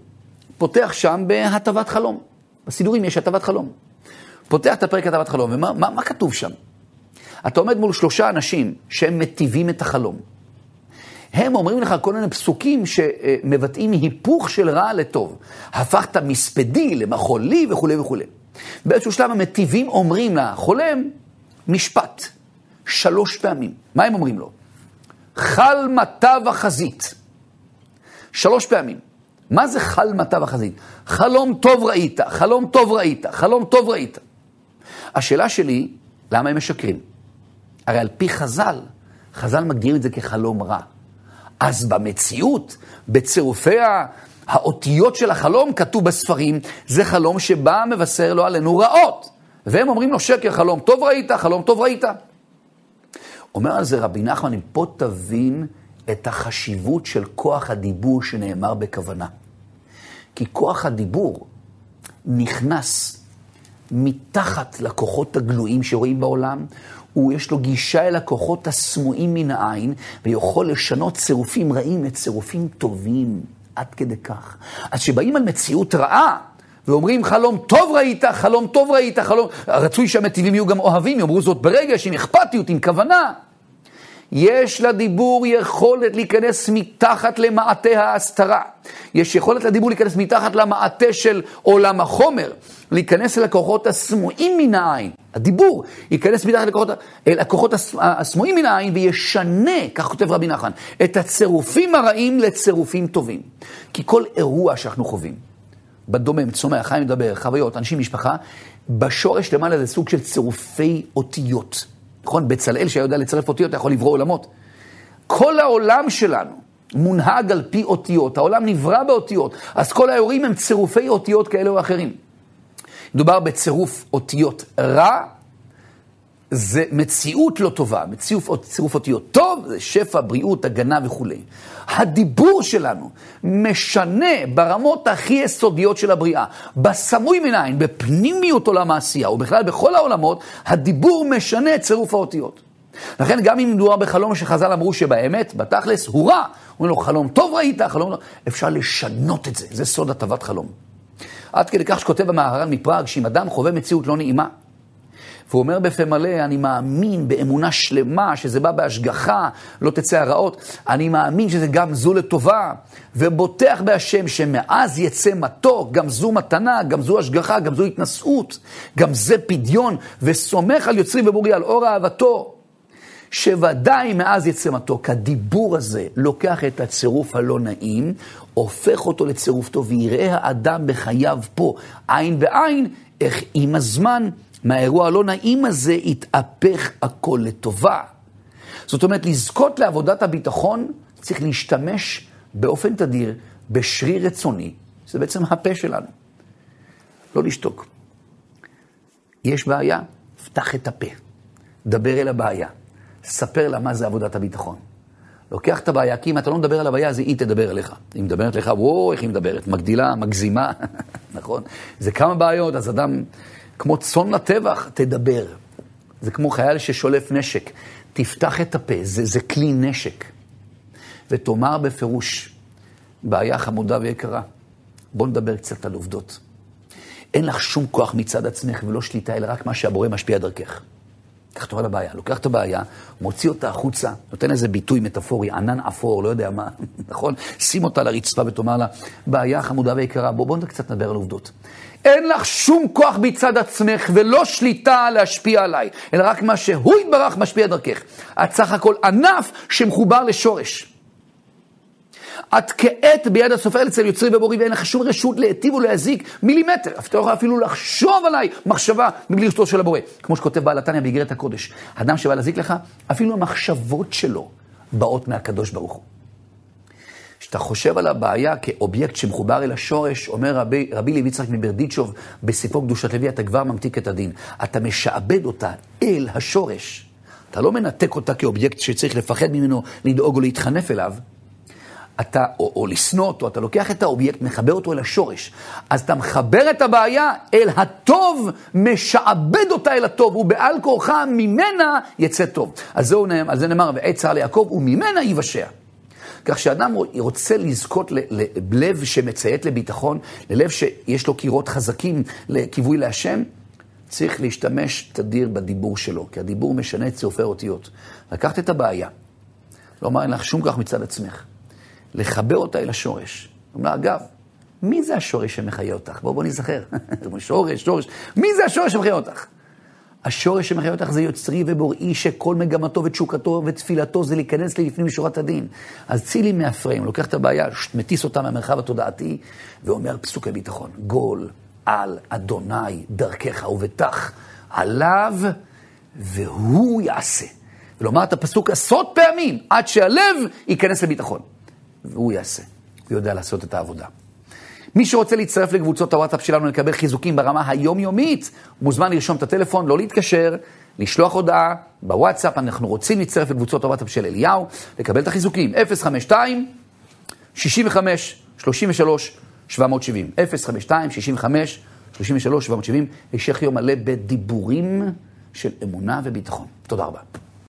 פותח שם בהטבת חלום. בסידורים יש הטבת חלום. פותח את הפרק הטבת חלום, ומה מה, מה כתוב שם? אתה עומד מול שלושה אנשים שהם מטיבים את החלום. הם אומרים לך כל מיני פסוקים שמבטאים היפוך של רע לטוב. הפכת מספדי למחולי וכולי וכולי. באיזשהו שלב המטיבים אומרים לחולם משפט, שלוש פעמים. מה הם אומרים לו? חל מטה וחזית. שלוש פעמים. מה זה חל מטה וחזית? חלום טוב ראית, חלום טוב ראית, חלום טוב ראית. השאלה שלי, למה הם משקרים? הרי על פי חז"ל, חז"ל מגדירים את זה כחלום רע. אז במציאות, בצירופי האותיות של החלום כתוב בספרים, זה חלום שבא מבשר לו עלינו רעות. והם אומרים לו שקר, חלום טוב ראית, חלום טוב ראית. אומר על זה רבי נחמן, אם פה תבין את החשיבות של כוח הדיבור שנאמר בכוונה. כי כוח הדיבור נכנס מתחת לכוחות הגלויים שרואים בעולם, הוא יש לו גישה אל הכוחות הסמויים מן העין, ויכול לשנות צירופים רעים לצירופים טובים, עד כדי כך. אז כשבאים על מציאות רעה, ואומרים חלום טוב ראית, חלום טוב ראית, חלום... רצוי שהמטיבים יהיו גם אוהבים, יאמרו זאת ברגש, עם אכפתיות, עם כוונה. יש לדיבור יכולת להיכנס מתחת למעטה ההסתרה. יש יכולת לדיבור להיכנס מתחת למעטה של עולם החומר, להיכנס אל הכוחות הסמויים מן העין. הדיבור ייכנס מתחת לכוחות, אל הכוחות הסמויים מן העין וישנה, כך כותב רבי נחמן, את הצירופים הרעים לצירופים טובים. כי כל אירוע שאנחנו חווים, בדומם, צומח, חיים מדבר, חוויות, אנשים, משפחה, בשורש למעלה זה סוג של צירופי אותיות. נכון? בצלאל שהיה יודע לצרף אותיות, יכול לברוא עולמות. כל העולם שלנו מונהג על פי אותיות, העולם נברא באותיות, אז כל האירועים הם צירופי אותיות כאלה או אחרים. מדובר בצירוף אותיות רע, זה מציאות לא טובה, מציאות, צירוף אותיות טוב, זה שפע, בריאות, הגנה וכולי. הדיבור שלנו משנה ברמות הכי יסודיות של הבריאה, בסמוי מן העין, בפנימיות עולם העשייה, ובכלל בכל העולמות, הדיבור משנה את צירוף האותיות. לכן גם אם מדובר בחלום שחז"ל אמרו שבאמת, בתכלס, הוא רע, אומרים לו חלום טוב ראית, חלום לא, אפשר לשנות את זה, זה סוד הטבת חלום. עד כדי כך שכותב המהר"ל מפראג, שאם אדם חווה מציאות לא נעימה, והוא אומר בפה מלא, אני מאמין באמונה שלמה שזה בא בהשגחה, לא תצא הרעות. אני מאמין שזה גם זו לטובה, ובוטח בהשם שמאז יצא מתוק, גם זו מתנה, גם זו השגחה, גם זו התנשאות, גם זה פדיון, וסומך על יוצרי ובורי, על אור אהבתו. שוודאי מאז יצא מתוק, הדיבור הזה לוקח את הצירוף הלא נעים, הופך אותו לצירוף טוב, ויראה האדם בחייו פה, עין בעין, איך עם הזמן מהאירוע הלא נעים הזה יתהפך הכל לטובה. זאת אומרת, לזכות לעבודת הביטחון, צריך להשתמש באופן תדיר בשריר רצוני, שזה בעצם הפה שלנו. לא לשתוק. יש בעיה, פתח את הפה. דבר אל הבעיה. ספר לה מה זה עבודת הביטחון. לוקח את הבעיה, כי אם אתה לא מדבר על הבעיה, אז היא תדבר אליך. היא מדברת לך, וואו, איך היא מדברת, מגדילה, מגזימה, נכון? זה כמה בעיות, אז אדם כמו צאן לטבח, תדבר. זה כמו חייל ששולף נשק. תפתח את הפה, זה, זה כלי נשק. ותאמר בפירוש, בעיה חמודה ויקרה, בוא נדבר קצת על עובדות. אין לך שום כוח מצד עצמך ולא שליטה, אלא רק מה שהבורא משפיע דרכך. קח תורה לבעיה, לוקח את הבעיה, מוציא אותה החוצה, נותן איזה ביטוי מטאפורי, ענן אפור, לא יודע מה, נכון? שים אותה לרצפה ותאמר לה, בעיה חמודה ויקרה, בוא, בוא קצת נדבר על עובדות. אין לך שום כוח מצד עצמך ולא שליטה להשפיע עליי, אלא רק מה שהוא יתברך משפיע דרכך. את סך הכל ענף שמחובר לשורש. את כעת ביד הסופר אצל יוצרי ובורי ואין לך שום רשות להיטיב ולהזיק מילימטר. אתה לא יכול אפילו לחשוב עליי מחשבה מבלי רשותו של הבורא. כמו שכותב בעל התניא באיגרת הקודש. אדם שבא להזיק לך, אפילו המחשבות שלו באות מהקדוש ברוך הוא. כשאתה חושב על הבעיה כאובייקט שמחובר אל השורש, אומר רבי, רבי לוי יצחק מברדיצ'וב בספרו קדושת לוי, אתה כבר ממתיק את הדין. אתה משעבד אותה אל השורש. אתה לא מנתק אותה כאובייקט שצריך לפחד ממנו, לדאוג או להתחנף אליו. אתה, או, או לשנוא אותו, אתה לוקח את האובייקט, מחבר אותו אל השורש. אז אתה מחבר את הבעיה אל הטוב, משעבד אותה אל הטוב, ובעל כורחה ממנה יצא טוב. אז זהו, על זה נאמר, ועת צר ליעקב, וממנה יבשע. כך שאדם רוצה לזכות ללב שמציית לביטחון, ללב שיש לו קירות חזקים לכיווי להשם, צריך להשתמש תדיר בדיבור שלו, כי הדיבור משנה את צירופי האותיות. לקחת את הבעיה, לא אומר לך שום כך מצד עצמך, לחבר אותה אל השורש. אומר, אגב, מי זה השורש שמחיה אותך? בואו בוא נזכר. שורש, שורש. מי זה השורש שמחיה אותך? השורש שמחיה אותך זה יוצרי ובוראי, שכל מגמתו ותשוקתו ותפילתו זה להיכנס לי לפנים משורת הדין. אז צילי מהפריים, לוקח את הבעיה, מטיס אותה מהמרחב התודעתי, ואומר פסוקי ביטחון, גול על אדוני דרכך ובטח עליו, והוא יעשה. ולומר את הפסוק עשרות פעמים, עד שהלב ייכנס לביטחון. והוא יעשה, הוא יודע לעשות את העבודה. מי שרוצה להצטרף לקבוצות הוואטסאפ שלנו לקבל חיזוקים ברמה היומיומית, מוזמן לרשום את הטלפון, לא להתקשר, לשלוח הודעה בוואטסאפ, אנחנו רוצים להצטרף לקבוצות הוואטסאפ של אליהו, לקבל את החיזוקים, 052 65 33 770, 052 65 33 770, המשך יום מלא בדיבורים של אמונה וביטחון. תודה רבה.